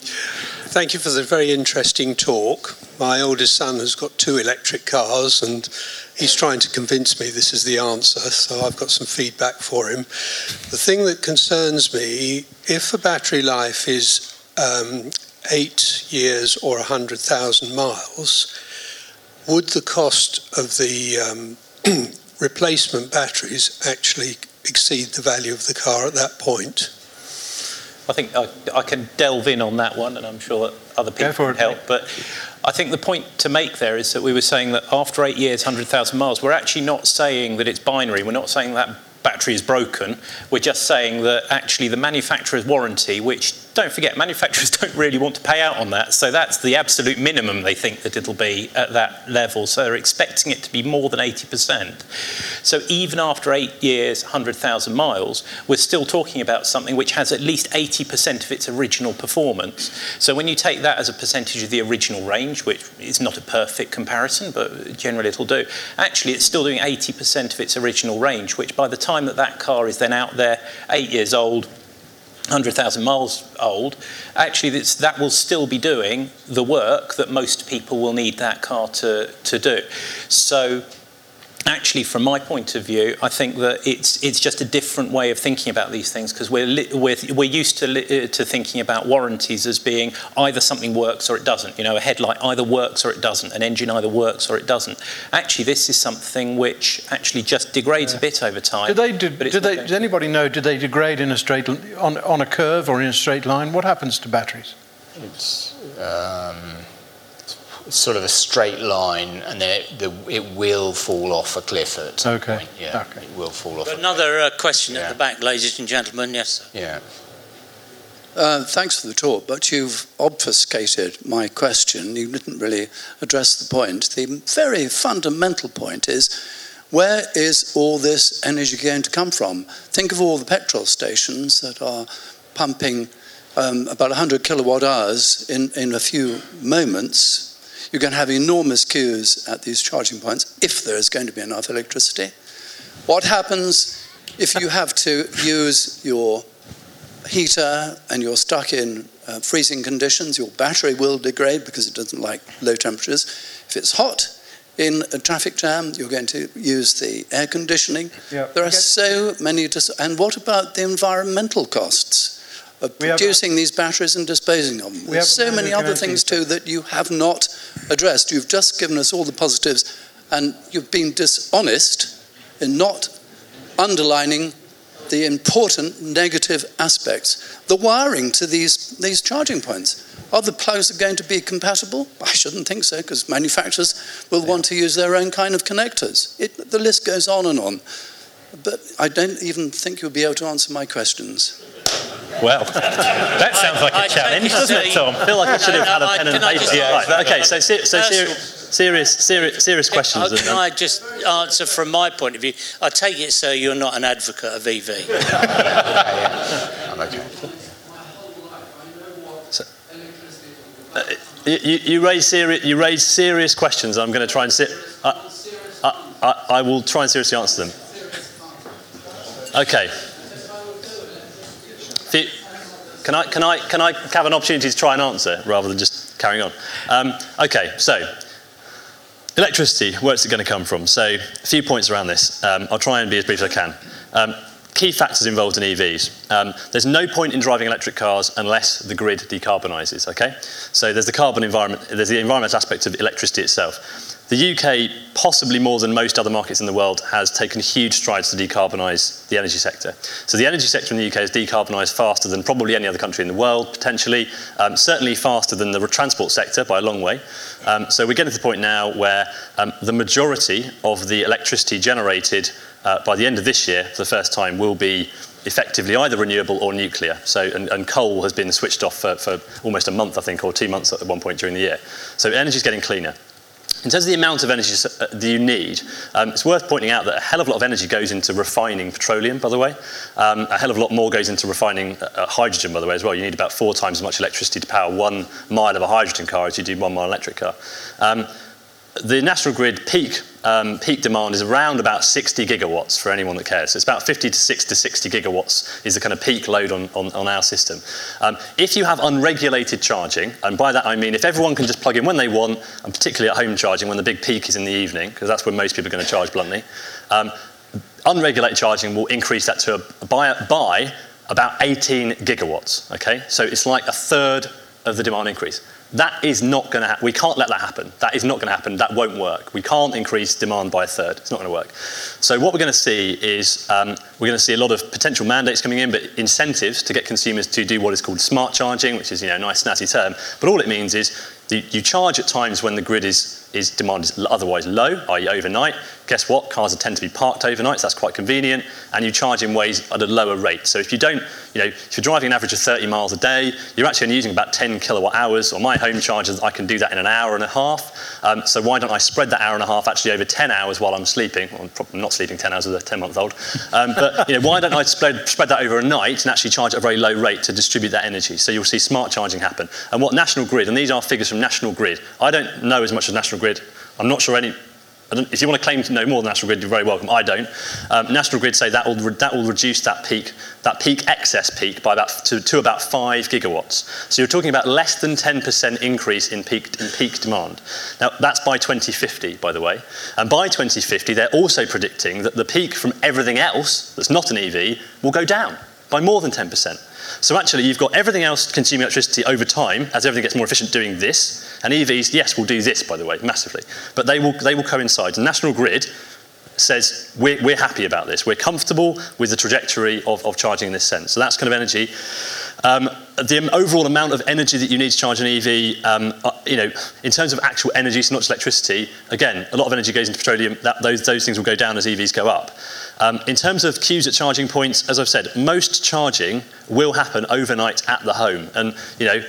thank you for the very interesting talk. My oldest son has got two electric cars and he's trying to convince me this is the answer, so I've got some feedback for him. The thing that concerns me, if a battery life is um, eight years or 100,000 miles, would the cost of the um, replacement batteries actually exceed the value of the car at that point? I think I, I can delve in on that one, and I'm sure other people can help. But I think the point to make there is that we were saying that after eight years, 100,000 miles, we're actually not saying that it's binary. We're not saying that battery is broken. We're just saying that actually the manufacturer's warranty, which don't forget, manufacturers don't really want to pay out on that. So that's the absolute minimum they think that it'll be at that level. So they're expecting it to be more than 80%. So even after eight years, 100,000 miles, we're still talking about something which has at least 80% of its original performance. So when you take that as a percentage of the original range, which is not a perfect comparison, but generally it'll do, actually it's still doing 80% of its original range, which by the time that that car is then out there, eight years old, 100,000 miles old, actually that will still be doing the work that most people will need that car to, to do. So actually, from my point of view, I think that it's it's just a different way of thinking about these things because we're li- we're, we're used to li- uh, to thinking about warranties as being either something works or it doesn't. You know, a headlight either works or it doesn't. An engine either works or it doesn't. Actually, this is something which actually just degrades yeah. a bit over time. Do they do, do they, does anybody know? Do they degrade in a straight on on a curve or in a straight line? What happens to batteries? It's. Um sort of a straight line, and then it, the, it will fall off a cliff at some okay. point. Yeah, okay. it will fall off. Another uh, question yeah. at the back, ladies and gentlemen. Yes. Sir. Yeah. uh, thanks for the talk, but you've obfuscated my question. You didn't really address the point. The very fundamental point is where is all this energy going to come from? Think of all the petrol stations that are pumping um, about 100 kilowatt hours in, in a few moments. You're going to have enormous queues at these charging points if there is going to be enough electricity. What happens if you have to use your heater and you're stuck in uh, freezing conditions? Your battery will degrade because it doesn't like low temperatures. If it's hot, in a traffic jam, you're going to use the air conditioning. There are so many, dis- and what about the environmental costs of producing these batteries and disposing of them? We There's so many other things too that you have not addressed. You've just given us all the positives, and you've been dishonest in not underlining the important negative aspects. The wiring to these, these charging points. Are the plugs going to be compatible? I shouldn't think so, because manufacturers will want to use their own kind of connectors. It, the list goes on and on. But I don't even think you'll be able to answer my questions. Well, that sounds like a I- I challenge, doesn't it, Tom? I feel like I should have had a pen and can I paper. just- Right, okay, so, ser- so ser- serious, serious, serious questions. And- can I just answer from my point of view? I take it, sir, you're not an advocate of E EV. I'm okay. You, you, you raise serious, you raise serious questions. I'm going to try and sit. I, I, I, I will try and seriously answer them. Okay. Can I, can, I, can I have an opportunity to try and answer rather than just carrying on? Um, okay, so electricity, where's it going to come from? So a few points around this. Um, I'll try and be as brief as I can. Um, key factors involved in EVs. Um, there's no point in driving electric cars unless the grid decarbonises, okay? So there's the carbon environment, there's the environmental aspect of electricity itself. The UK, possibly more than most other markets in the world, has taken huge strides to decarbonise the energy sector. So the energy sector in the UK has decarbonised faster than probably any other country in the world, potentially, um, certainly faster than the transport sector by a long way. Um, so we're getting to the point now where um, the majority of the electricity generated uh, by the end of this year, for the first time, will be effectively either renewable or nuclear. So, and, and coal has been switched off for, for almost a month, I think, or two months at one point during the year. So energy is getting cleaner. In terms of the amount of energy uh, that you need, um, it's worth pointing out that a hell of a lot of energy goes into refining petroleum, by the way. Um, a hell of a lot more goes into refining uh, uh, hydrogen, by the way, as well. You need about four times as much electricity to power one mile of a hydrogen car as you do one mile electric car. Um, the national grid peak um, peak demand is around about 60 gigawatts for anyone that cares. So it's about 50 to 60 to 60 gigawatts is the kind of peak load on, on, on our system. Um, if you have unregulated charging, and by that I mean if everyone can just plug in when they want, and particularly at home charging when the big peak is in the evening, because that's when most people are going to charge bluntly, um, unregulated charging will increase that to a, by, by about 18 gigawatts. Okay, so it's like a third of the demand increase. That is not going to happen. We can't let that happen. That is not going to happen. That won't work. We can't increase demand by a third. It's not going to work. So what we're going to see is um, we're going to see a lot of potential mandates coming in, but incentives to get consumers to do what is called smart charging, which is you know a nice snazzy term. But all it means is you, you charge at times when the grid is is demand is otherwise low, i.e. overnight. Guess what? Cars tend to be parked overnight, so that's quite convenient, and you charge in ways at a lower rate. So if you don't, you know, if you're driving an average of 30 miles a day, you're actually only using about 10 kilowatt hours. On my home chargers, I can do that in an hour and a half. Um, so why don't I spread that hour and a half actually over 10 hours while I'm sleeping? Well, I'm probably not sleeping 10 hours as a 10-month-old. Um, but you know, why don't I spread, spread that over a night and actually charge at a very low rate to distribute that energy? So you'll see smart charging happen. And what National Grid, and these are figures from National Grid. I don't know as much as National Grid. I'm not sure any. If you want to claim to know more than National Grid, you're very welcome. I don't. Um, National Grid say that will re- that will reduce that peak that peak excess peak by about to, to about five gigawatts. So you're talking about less than 10% increase in peak in peak demand. Now that's by 2050, by the way. And by 2050, they're also predicting that the peak from everything else that's not an EV will go down by more than 10%. So actually, you've got everything else consuming electricity over time as everything gets more efficient doing this. And EVs, yes, will do this, by the way, massively. But they will, they will coincide. The National Grid says we're, we're happy about this. We're comfortable with the trajectory of, of charging in this sense. So that's kind of energy. Um, the overall amount of energy that you need to charge an EV, um, uh, you know, in terms of actual energy, so not just electricity, again, a lot of energy goes into petroleum. That, those, those things will go down as EVs go up. Um, in terms of queues at charging points, as I've said, most charging will happen overnight at the home. And, you know,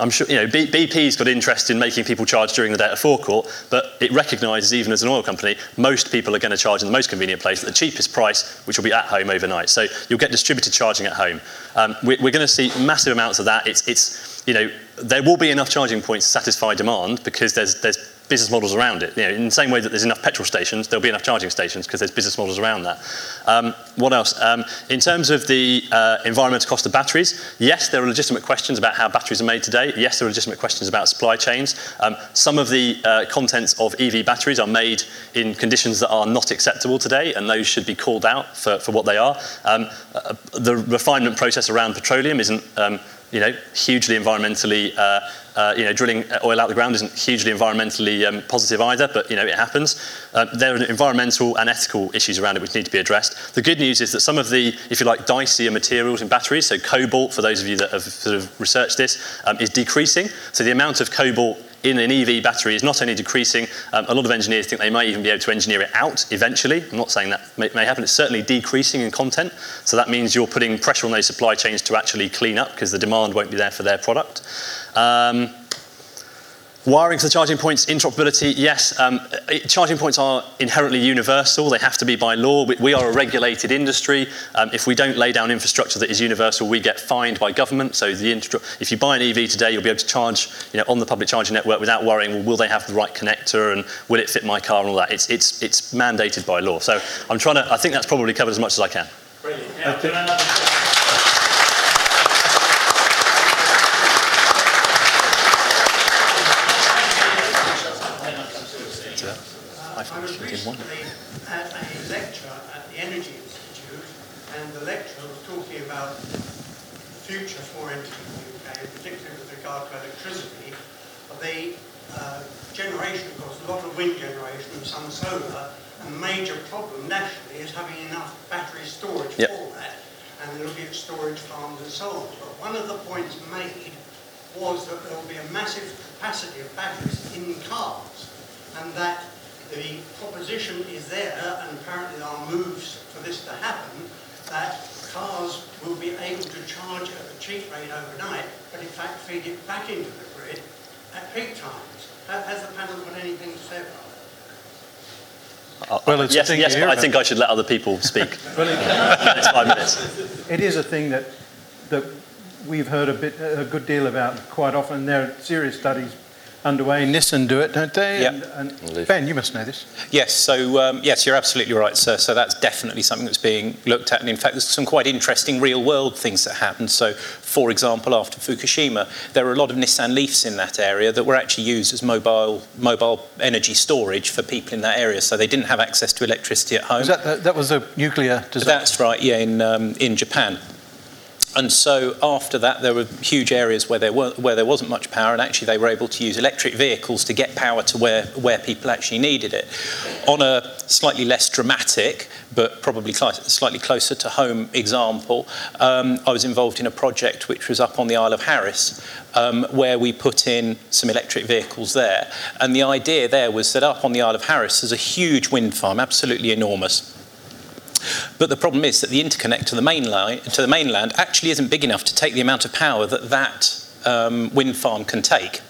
I'm sure, you know, BP's got interest in making people charge during the day at forecourt, but it recognises, even as an oil company, most people are going to charge in the most convenient place at the cheapest price, which will be at home overnight. So you'll get distributed charging at home. Um, we, we're, going to see massive amounts of that. It's, it's, you know, there will be enough charging points to satisfy demand because there's, there's business models around it. You know, in the same way that there's enough petrol stations, there'll be enough charging stations because there's business models around that. Um, what else? Um, in terms of the uh, environmental cost of batteries, yes, there are legitimate questions about how batteries are made today. Yes, there are legitimate questions about supply chains. Um, some of the uh, contents of EV batteries are made in conditions that are not acceptable today, and those should be called out for, for what they are. Um, uh, the refinement process around petroleum isn't um, you know, hugely environmentally, uh, uh, you know, drilling oil out the ground isn't hugely environmentally um, positive either, but, you know, it happens. Uh, there are environmental and ethical issues around it which need to be addressed. The good news is that some of the, if you like, dicier materials in batteries, so cobalt, for those of you that have sort of researched this, um, is decreasing. So the amount of cobalt in an EV battery is not only decreasing, um, a lot of engineers think they might even be able to engineer it out eventually. I'm not saying that may, may, happen, it's certainly decreasing in content. So that means you're putting pressure on those supply chains to actually clean up because the demand won't be there for their product. Um, Wiring for the charging points, interoperability, yes. Um, charging points are inherently universal. They have to be by law. We, we are a regulated industry. Um, if we don't lay down infrastructure that is universal, we get fined by government. So the if you buy an EV today, you'll be able to charge you know, on the public charging network without worrying, well, will they have the right connector and will it fit my car and all that. It's, it's, it's mandated by law. So I'm trying to, I think that's probably covered as much as I can. Brilliant. Yeah, I was recently at a lecture at the Energy Institute, and the lecturer was talking about the future for energy in the UK, particularly with regard to electricity. The uh, generation, of course, a lot of wind generation and some solar, and the major problem nationally is having enough battery storage yep. for that, and looking at storage farms and so on. But one of the points made was that there will be a massive capacity of batteries in cars, and that the proposition is there, and apparently there are moves for this to happen, that cars will be able to charge at a cheap rate overnight, but in fact feed it back into the grid at peak times. Has the panel got anything to say about that? Well, it's yes, yes, but I think I should let other people speak. well, it, five minutes. It is a thing that that we've heard a bit, a good deal about quite often. There are serious studies underway. Nissan do it, don't they? Yeah. And, and ben, you must know this. Yes. So um, yes, you're absolutely right, sir. So that's definitely something that's being looked at, and in fact, there's some quite interesting real-world things that happen. So, for example, after Fukushima, there were a lot of Nissan Leafs in that area that were actually used as mobile mobile energy storage for people in that area. So they didn't have access to electricity at home. Was that, that was a nuclear disaster. That's right. Yeah, in um, in Japan. And so after that, there were huge areas where there, were, where there wasn't much power, and actually they were able to use electric vehicles to get power to where, where people actually needed it. On a slightly less dramatic, but probably cl- slightly closer to home example, um, I was involved in a project which was up on the Isle of Harris, um, where we put in some electric vehicles there. And the idea there was that up on the Isle of Harris, there's a huge wind farm, absolutely enormous but the problem is that the interconnect to the mainland, to the mainland actually isn't big enough to take the amount of power that that um, wind farm can take.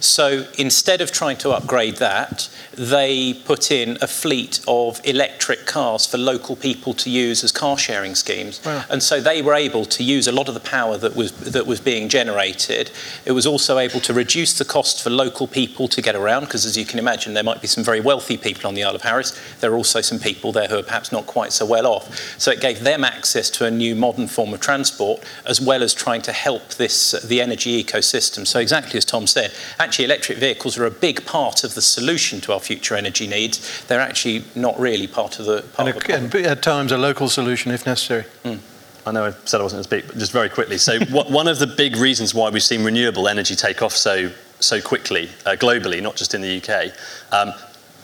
So instead of trying to upgrade that, they put in a fleet of electric cars for local people to use as car sharing schemes. Wow. And so they were able to use a lot of the power that was, that was being generated. It was also able to reduce the cost for local people to get around, because as you can imagine, there might be some very wealthy people on the Isle of Harris. There are also some people there who are perhaps not quite so well off. So it gave them access to a new modern form of transport, as well as trying to help this, uh, the energy ecosystem. So exactly as Tom said, actually electric vehicles are a big part of the solution to our future energy needs. They're actually not really part of the. Part and, of the and at times a local solution if necessary. Mm. I know I said I wasn't going to speak, but just very quickly. So, one of the big reasons why we've seen renewable energy take off so so quickly uh, globally, not just in the UK, um,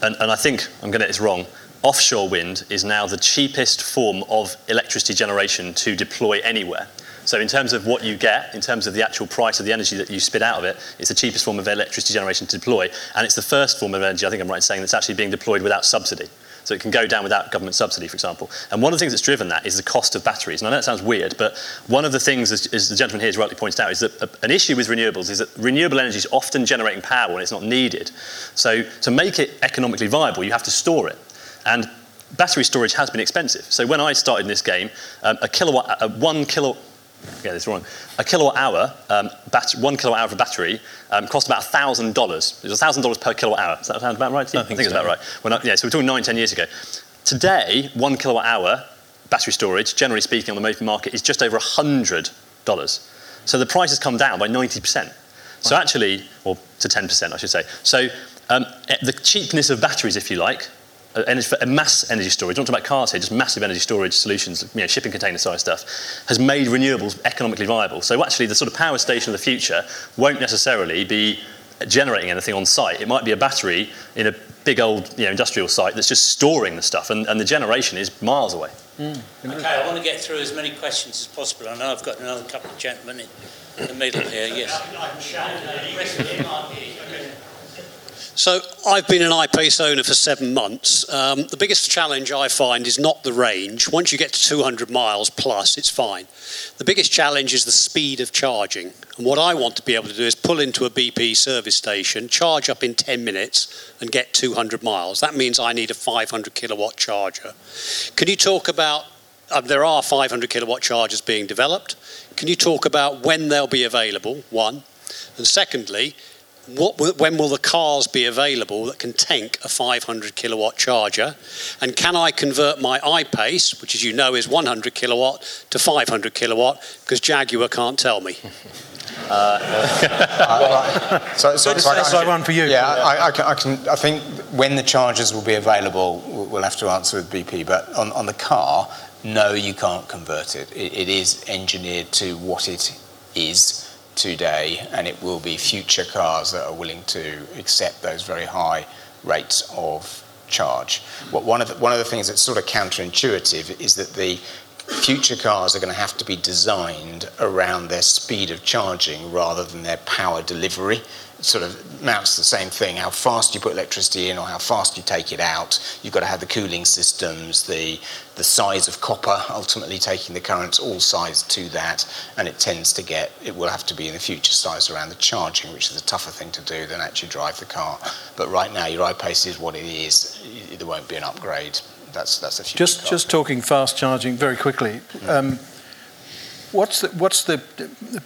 and, and I think I'm going to get this wrong. Offshore wind is now the cheapest form of electricity generation to deploy anywhere. So in terms of what you get, in terms of the actual price of the energy that you spit out of it, it's the cheapest form of electricity generation to deploy, and it's the first form of energy, I think I'm right in saying, that's actually being deployed without subsidy. So it can go down without government subsidy, for example. And one of the things that's driven that is the cost of batteries. And I know it sounds weird, but one of the things, as, as the gentleman here has rightly pointed out, is that a, an issue with renewables is that renewable energy is often generating power when it's not needed. So to make it economically viable, you have to store it. And battery storage has been expensive. So when I started in this game, um, a kilowatt, a one kilo, get this wrong. A kilowatt hour, um, bat- one kilowatt hour of a battery um, cost about thousand dollars. It was thousand dollars per kilowatt hour. Does that sound about right? I think it's so. about right. I, yeah, so we're talking nine, ten years ago. Today, one kilowatt hour battery storage, generally speaking, on the open market, is just over hundred dollars. So the price has come down by ninety percent. So actually, or to ten percent, I should say. So um, eh, the cheapness of batteries, if you like, energy, for- mass energy storage, not talking about cars here, just massive energy storage solutions, you know, shipping container size stuff, has made renewables economically viable. So actually, the sort of power station of the future won't necessarily be generating anything on site. It might be a battery in a big old you know, industrial site that's just storing the stuff, and, and the generation is miles away. Mm. Okay, I want to get through as many questions as possible. I know I've got another couple of gentlemen in the middle here, yes. So I've been an I-Pace owner for seven months. Um, the biggest challenge I find is not the range. Once you get to 200 miles plus, it's fine. The biggest challenge is the speed of charging. And what I want to be able to do is pull into a BP service station, charge up in 10 minutes, and get 200 miles. That means I need a 500 kilowatt charger. Can you talk about? Uh, there are 500 kilowatt chargers being developed. Can you talk about when they'll be available? One, and secondly, what, will- when will the cars be available that can tank a 500 kilowatt charger? And can I convert my I-Pace, which as you know is 100 kilowatt, to 500 kilowatt? Because Jaguar can't tell me. Uh, so, so, so I- That's like one for you. Yeah, I, I, can, I can. I think when the chargers will be available, we'll we'll have to answer with BP. But on, on the car, no, you can't convert it. it. It is engineered to what it is today, and it will be future cars that are willing to accept those very high rates of charge. One of the things that's sort of counterintuitive is that the future cars are going to have to be designed around their speed of charging rather than their power delivery. Sort of amounts to the same thing. How fast you put electricity in or how fast you take it out. You've got to have the cooling systems, the the size of copper, ultimately taking the currents all sized to that, and it tends to get. It will have to be in the future sized around the charging, which is a tougher thing to do than actually drive the car. But right now, your I-Pace is what it is. There won't be an upgrade. That's that's a future Just, car. just talking fast charging very quickly. Um, what's the, what's the,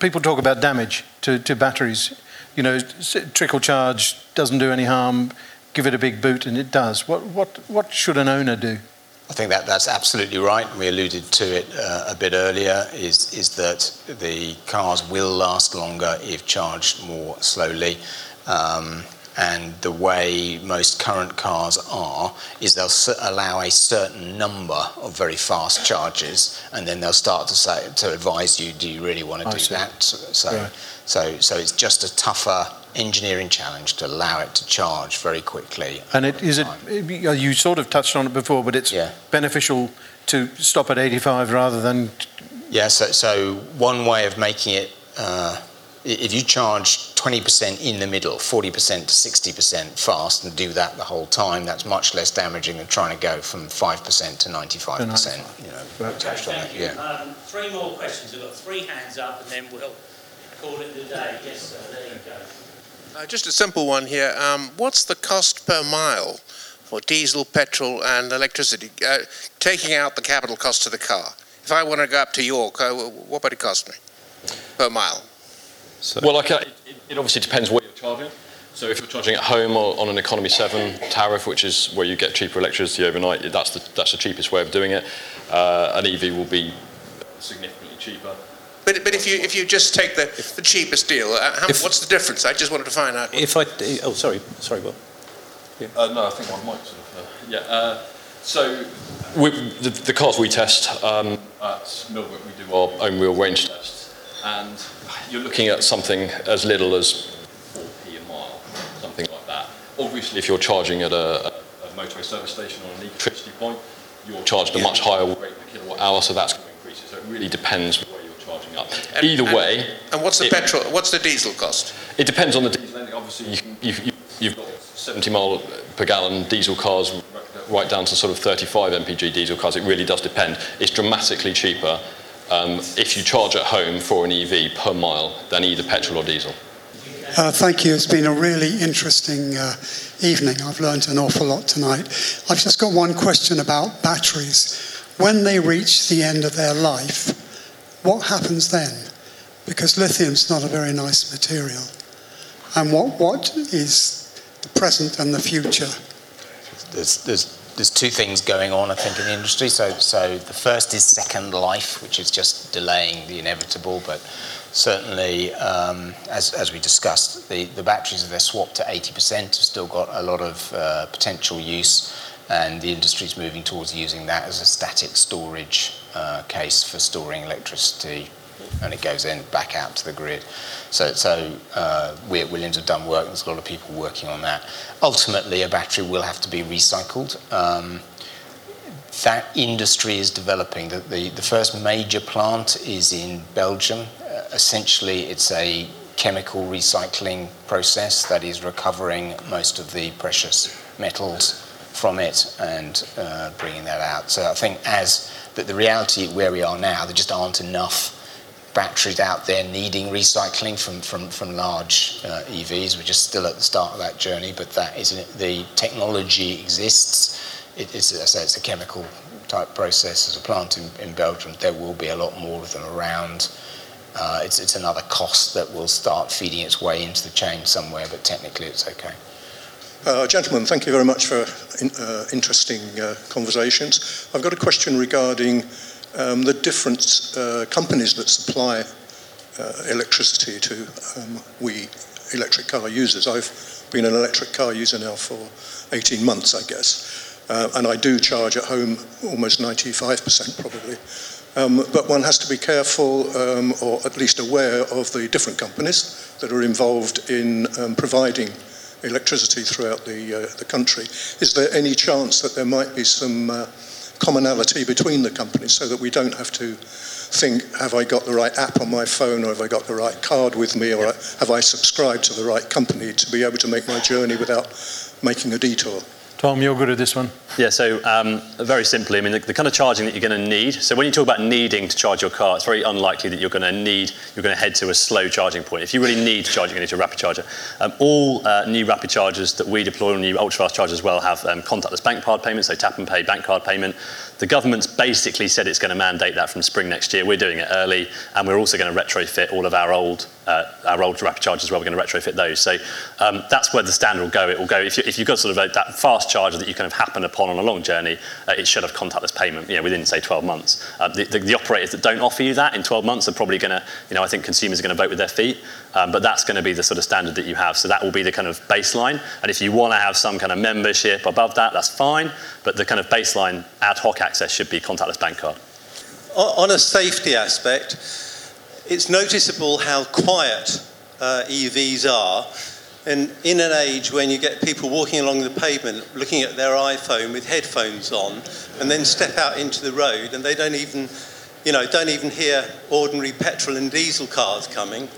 people talk about damage to, to batteries. You know, trickle charge doesn't do any harm. Give it a big boot and it does. What, what, what should an owner do? I think that that's absolutely right. We alluded to it uh, a bit earlier. Is is that the cars will last longer if charged more slowly, um, and the way most current cars are is they'll s- allow a certain number of very fast charges, and then they'll start to say to advise you, do you really want to I do see. that? So so, Right. so so it's just a tougher engineering challenge to allow it to charge very quickly. And it, is it, you sort of touched on it before, but it's Yeah. beneficial to stop at 85 rather than, Yeah, so, so one way of making it, uh, if you charge 20% in the middle, 40% to 60% fast, and do that the whole time, that's much less damaging than trying to go from 5% to 95%. You know, Right. touched on that, Thank you. yeah. Um, three more questions. I've got three hands up and then we'll call it a day. Yes, sir, there you go. Uh, just a simple one here. Um, what's the cost per mile for diesel, petrol, and electricity, uh, taking out the capital cost of the car? If I want to go up to York, uh, what would it cost me per mile? Well, like, uh, it, it obviously depends what you're charging. So if you're charging at home or on an economy seven tariff, which is where you get cheaper electricity overnight, that's the that's the cheapest way of doing it. Uh, an EV will be significantly cheaper. But, but if you if you just take the, the cheapest deal, uh, how, If- what's the difference? I just wanted to find out. If I, oh, sorry, sorry, Will. Uh, no, I think one might sort of. Uh, yeah. Uh, so we, the, the cars we test um, at Millbrook, we do our own real range tests, and you're looking at something as little as 4p a mile, something like that. Obviously, if you're charging at a, a, motorway service station or an electricity point, you're charged a much higher rate per kilowatt hour, so that's going to increase it. So it really depends where you're charging up. Either and, way. And what's the it, petrol? What's the diesel cost? It depends on the diesel. Obviously, you, you, you've got 70 mile per gallon diesel cars right down to sort of 35 mpg diesel cars. It really does depend. It's dramatically cheaper um, if you charge at home for an EV per mile than either petrol or diesel. Uh, thank you. It's been a really interesting uh, evening. I've learned an awful lot tonight. I've just got one question about batteries. When they reach the end of their life, what happens then? Because lithium's not a very nice material. And what, what is the present and the future? There's, there's, there's two things going on, I think, in the industry. So, so the first is second life, which is just delaying the inevitable, but certainly, um, as, as we discussed, the, the batteries, if they're swapped to 80%, have still got a lot of uh, potential use, and the industry is moving towards using that as a static storage uh, case for storing electricity, and it goes in back out to the grid. So, so uh, we at Williams have done work, there's a lot of people working on that. Ultimately, a battery will have to be recycled. Um, that industry is developing. The, the, the, first major plant is in Belgium essentially it's a chemical recycling process that is recovering most of the precious metals from it and uh, bringing that out. So I think as the, the reality where we are now, there just aren't enough batteries out there needing recycling from, from, from large uh, EVs. We're just still at the start of that journey, but that is the technology exists. It is, as I say, it's a chemical type process. As a plant in, in Belgium, there will be a lot more of them around. Uh, it's, it's another cost that will start feeding its way into the chain somewhere, but technically it's okay. Uh, gentlemen, thank you very much for in, uh, interesting uh, conversations. I've got a question regarding um, the different uh, companies that supply uh, electricity to um, we electric car users. I've been an electric car user now for 18 months, I guess, and I do charge at home almost 95% probably. Um, but one has to be careful, um, or at least aware, of the different companies that are involved in um, providing electricity throughout the, uh, the country. Is there any chance that there might be some uh, commonality between the companies so that we don't have to think, have I got the right app on my phone, or have I got the right card with me, or have I subscribed to the right company to be able to make my journey without making a detour? Tom, you're good at this one. Yeah, so um, very simply, I mean, the, the, kind of charging that you're going to need. So when you talk about needing to charge your car, it's very unlikely that you're going to need, you're going to head to a slow charging point. If you really need to charge, you're going to need a rapid charger. Um, all uh, new rapid chargers that we deploy, new ultra fast chargers as well, have um, contactless bank card payments, so tap and pay bank card payment. The government's basically said it's going to mandate that from spring next year. We're doing it early, and we're also going to retrofit all of our old uh, our old rapid chargers well. We're going to retrofit those. So um, that's where the standard will go. It will go if, you, if you've got sort of a, that fast charger that you kind of happen upon on a long journey, uh, it should have contactless payment. You know, within say 12 months. Uh, the, the, the, operators that don't offer you that in 12 months are probably going to, you know, I think consumers are going to vote with their feet. Um, but that's going to be the sort of standard that you have. So that will be the kind of baseline. And if you want to have some kind of membership above that, that's fine. But the kind of baseline ad hoc access should be contactless bank card. On a safety aspect, it's noticeable how quiet uh, EVs are. And in an age when you get people walking along the pavement looking at their iPhone with headphones on and then step out into the road and they don't even, you know, don't even hear ordinary petrol and diesel cars coming,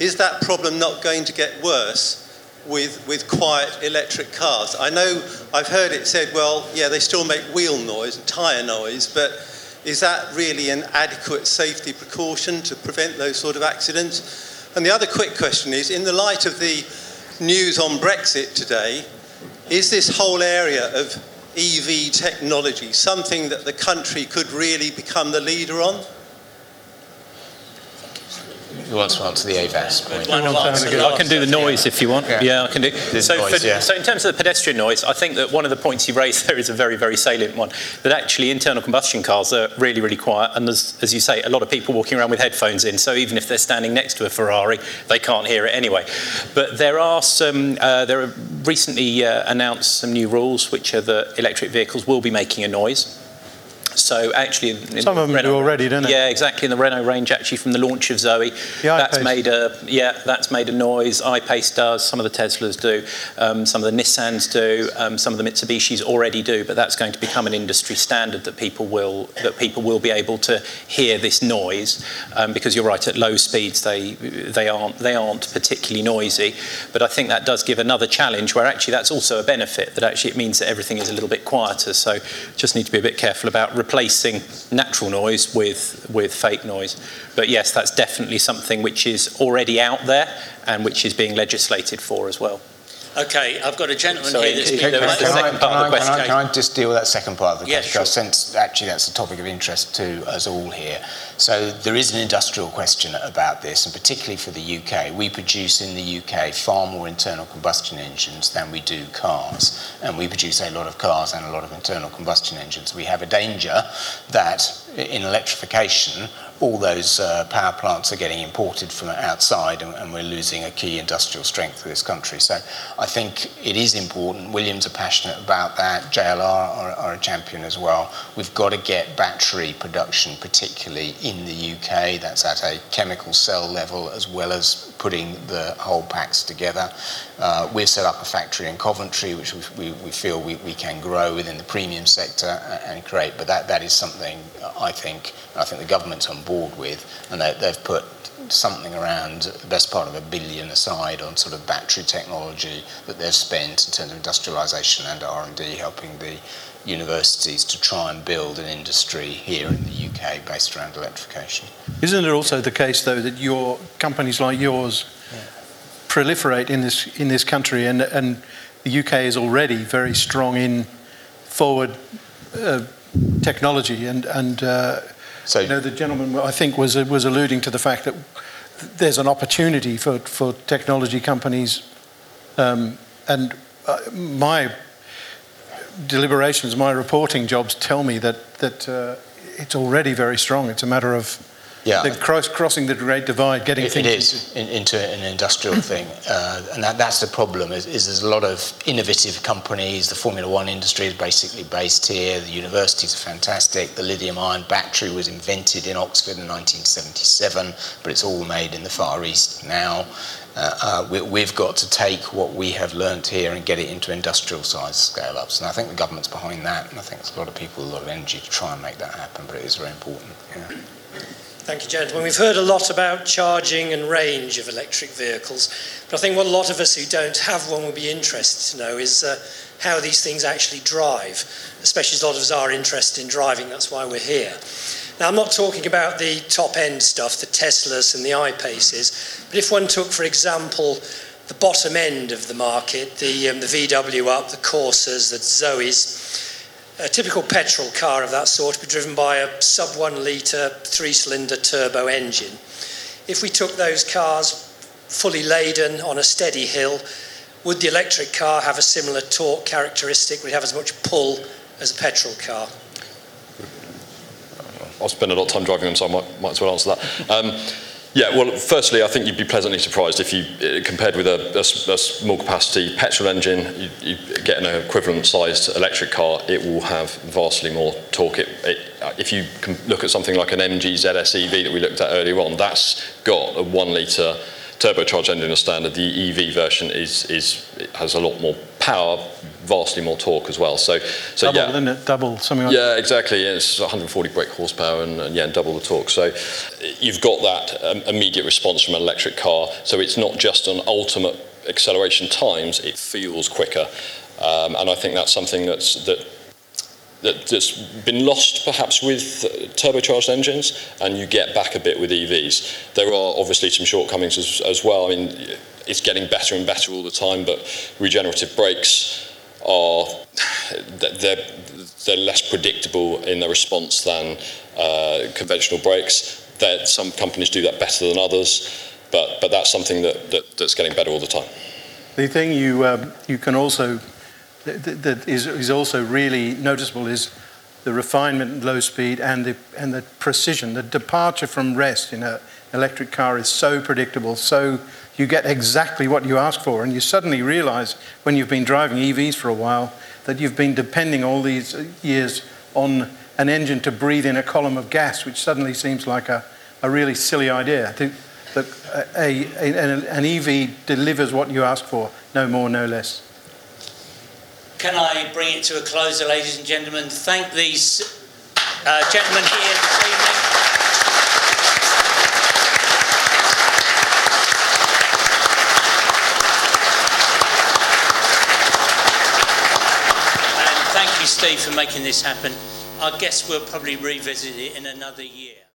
is that problem not going to get worse with, with quiet electric cars? I know I've heard it said, well, yeah, they still make wheel noise and tyre noise, but is that really an adequate safety precaution to prevent those sort of accidents? And the other quick question is in the light of the news on Brexit today, is this whole area of EV technology something that the country could really become the leader on? Who wants to answer the AVAS point? I can do the noise if you want. Yeah, yeah I can do. So, noise, for, yeah. so, in terms of the pedestrian noise, I think that one of the points you raised there is a very, very salient one. That actually internal combustion cars are really, really quiet, and there's, as you say, a lot of people walking around with headphones in. So even if they're standing next to a Ferrari, they can't hear it anyway. But there are some. Uh, there are recently uh, announced some new rules, which are that electric vehicles will be making a noise. So actually, in some of them Renault, do already, don't they? Yeah, exactly. In the Renault range, actually, from the launch of Zoe, that's made a yeah, that's made a noise. I-Pace does. Some of the Teslas do. Um, some of the Nissans do. Um, some of the Mitsubishis already do. But that's going to become an industry standard that people will that people will be able to hear this noise. Um, because you're right, at low speeds they they aren't they aren't particularly noisy. But I think that does give another challenge where actually that's also a benefit. That actually it means that everything is a little bit quieter. So just need to be a bit careful about replacing natural noise with, with fake noise. But yes, that's definitely something which is already out there and which is being legislated for as well. Okay, I've got a gentleman Sorry, here that's can, been can, can, second I, part of the can. I, can I just deal with that second part of the Yeah, question? sure. I sense actually that's a topic of interest to us all here. So there is an industrial question about this, and particularly for the UK. We produce in the UK far more internal combustion engines than we do cars, and we produce a lot of cars and a lot of internal combustion engines. We have a danger that in electrification, all those uh, power plants are getting imported from outside and, and, we're losing a key industrial strength for this country. So I think it is important. Williams are passionate about that. JLR are, are a champion as well. We've got to get battery production, particularly in the UK. That's at a chemical cell level as well as putting the whole packs together. Uh, we've set up a factory in Coventry, which we, we, feel we, we, can grow within the premium sector and create. But that, that is something I think I think the government's on board with, and they, they've put something around the best part of a billion aside on sort of battery technology that they've spent in terms of industrialisation and R&D, helping the universities to try and build an industry here in the UK based around electrification. Isn't it also the case, though, that your companies like yours yeah. proliferate in this in this country, and and the UK is already very strong in forward uh, technology, and and uh, so you know the gentleman I think was was alluding to the fact that there's an opportunity for for technology companies, um, and uh, my deliberations, my reporting jobs tell me that that uh, it's already very strong. It's a matter of yeah. the cross, crossing the great divide, getting it, things it is into, into an industrial thing, uh, and that, that's the problem. Is, is, there's a lot of innovative companies. The Formula One industry is basically based here. The universities are fantastic. The lithium-ion battery was invented in Oxford in 1977, but it's all made in the Far East now. Uh, uh, we, have got to take what we have learnt here and get it into industrial size scale ups. And I think the government's behind that, and I think there's a lot of people, a lot of energy to try and make that happen, but it is very important. Yeah. Thank you, gentlemen. We've heard a lot about charging and range of electric vehicles, but I think what a lot of us who don't have one would be interested to know is uh, how these things actually drive, especially as a lot of us are interested in driving, that's why we're here. Now, I'm not talking about the top end stuff, the Teslas and the I-Paces, but if one took, for example, the bottom end of the market, the, um, the VW up, the Corsas, the Zoes, a typical petrol car of that sort would be driven by a sub one litre three cylinder turbo engine. If we took those cars fully laden on a steady hill, would the electric car have a similar torque characteristic? Would it have as much pull as a petrol car? I'll spend a lot of time driving them, so I might, might as well answer that. Um, yeah, well, firstly, I think you'd be pleasantly surprised if you uh, compared with a, a, a small capacity petrol engine, you, you, get an equivalent sized electric car, it will have vastly more torque. It, it, uh, if you look at something like an MG ZS EV that we looked at earlier on, that's got a one litre turbocharged engine as standard. The EV version is, is has a lot more power, vastly more torque as well. So, so double, yeah, isn't it? Double something like yeah, exactly. Yeah, it's 140 brake horsepower and, and, yeah, double the torque. So you've got that um, immediate response from an electric car. So it's not just on ultimate acceleration times; it feels quicker. Um, and I think that's something that's that that, has been lost perhaps with turbocharged engines, and you get back a bit with EVs. There are obviously some shortcomings as, as well. I mean, it's getting better and better all the time, but regenerative brakes are they're, they're less predictable in their response than uh, conventional brakes. That some companies do that better than others, but but that's something that, that that's getting better all the time. The thing you um, you can also that, that is, is also really noticeable is the refinement low speed and the and the precision. The departure from rest in an electric car is so predictable, so you get exactly what you ask for, and you suddenly realize when you've been driving EVs for a while that you've been depending all these years on an engine to breathe in a column of gas, which suddenly seems like a, a really silly idea. I think that a, a, an EV delivers what you ask for, no more, no less. Can I bring it to a close, ladies and gentlemen? Thank these uh, gentlemen here this evening. And thank you, Steve, for making this happen. I guess we'll probably revisit it in another year.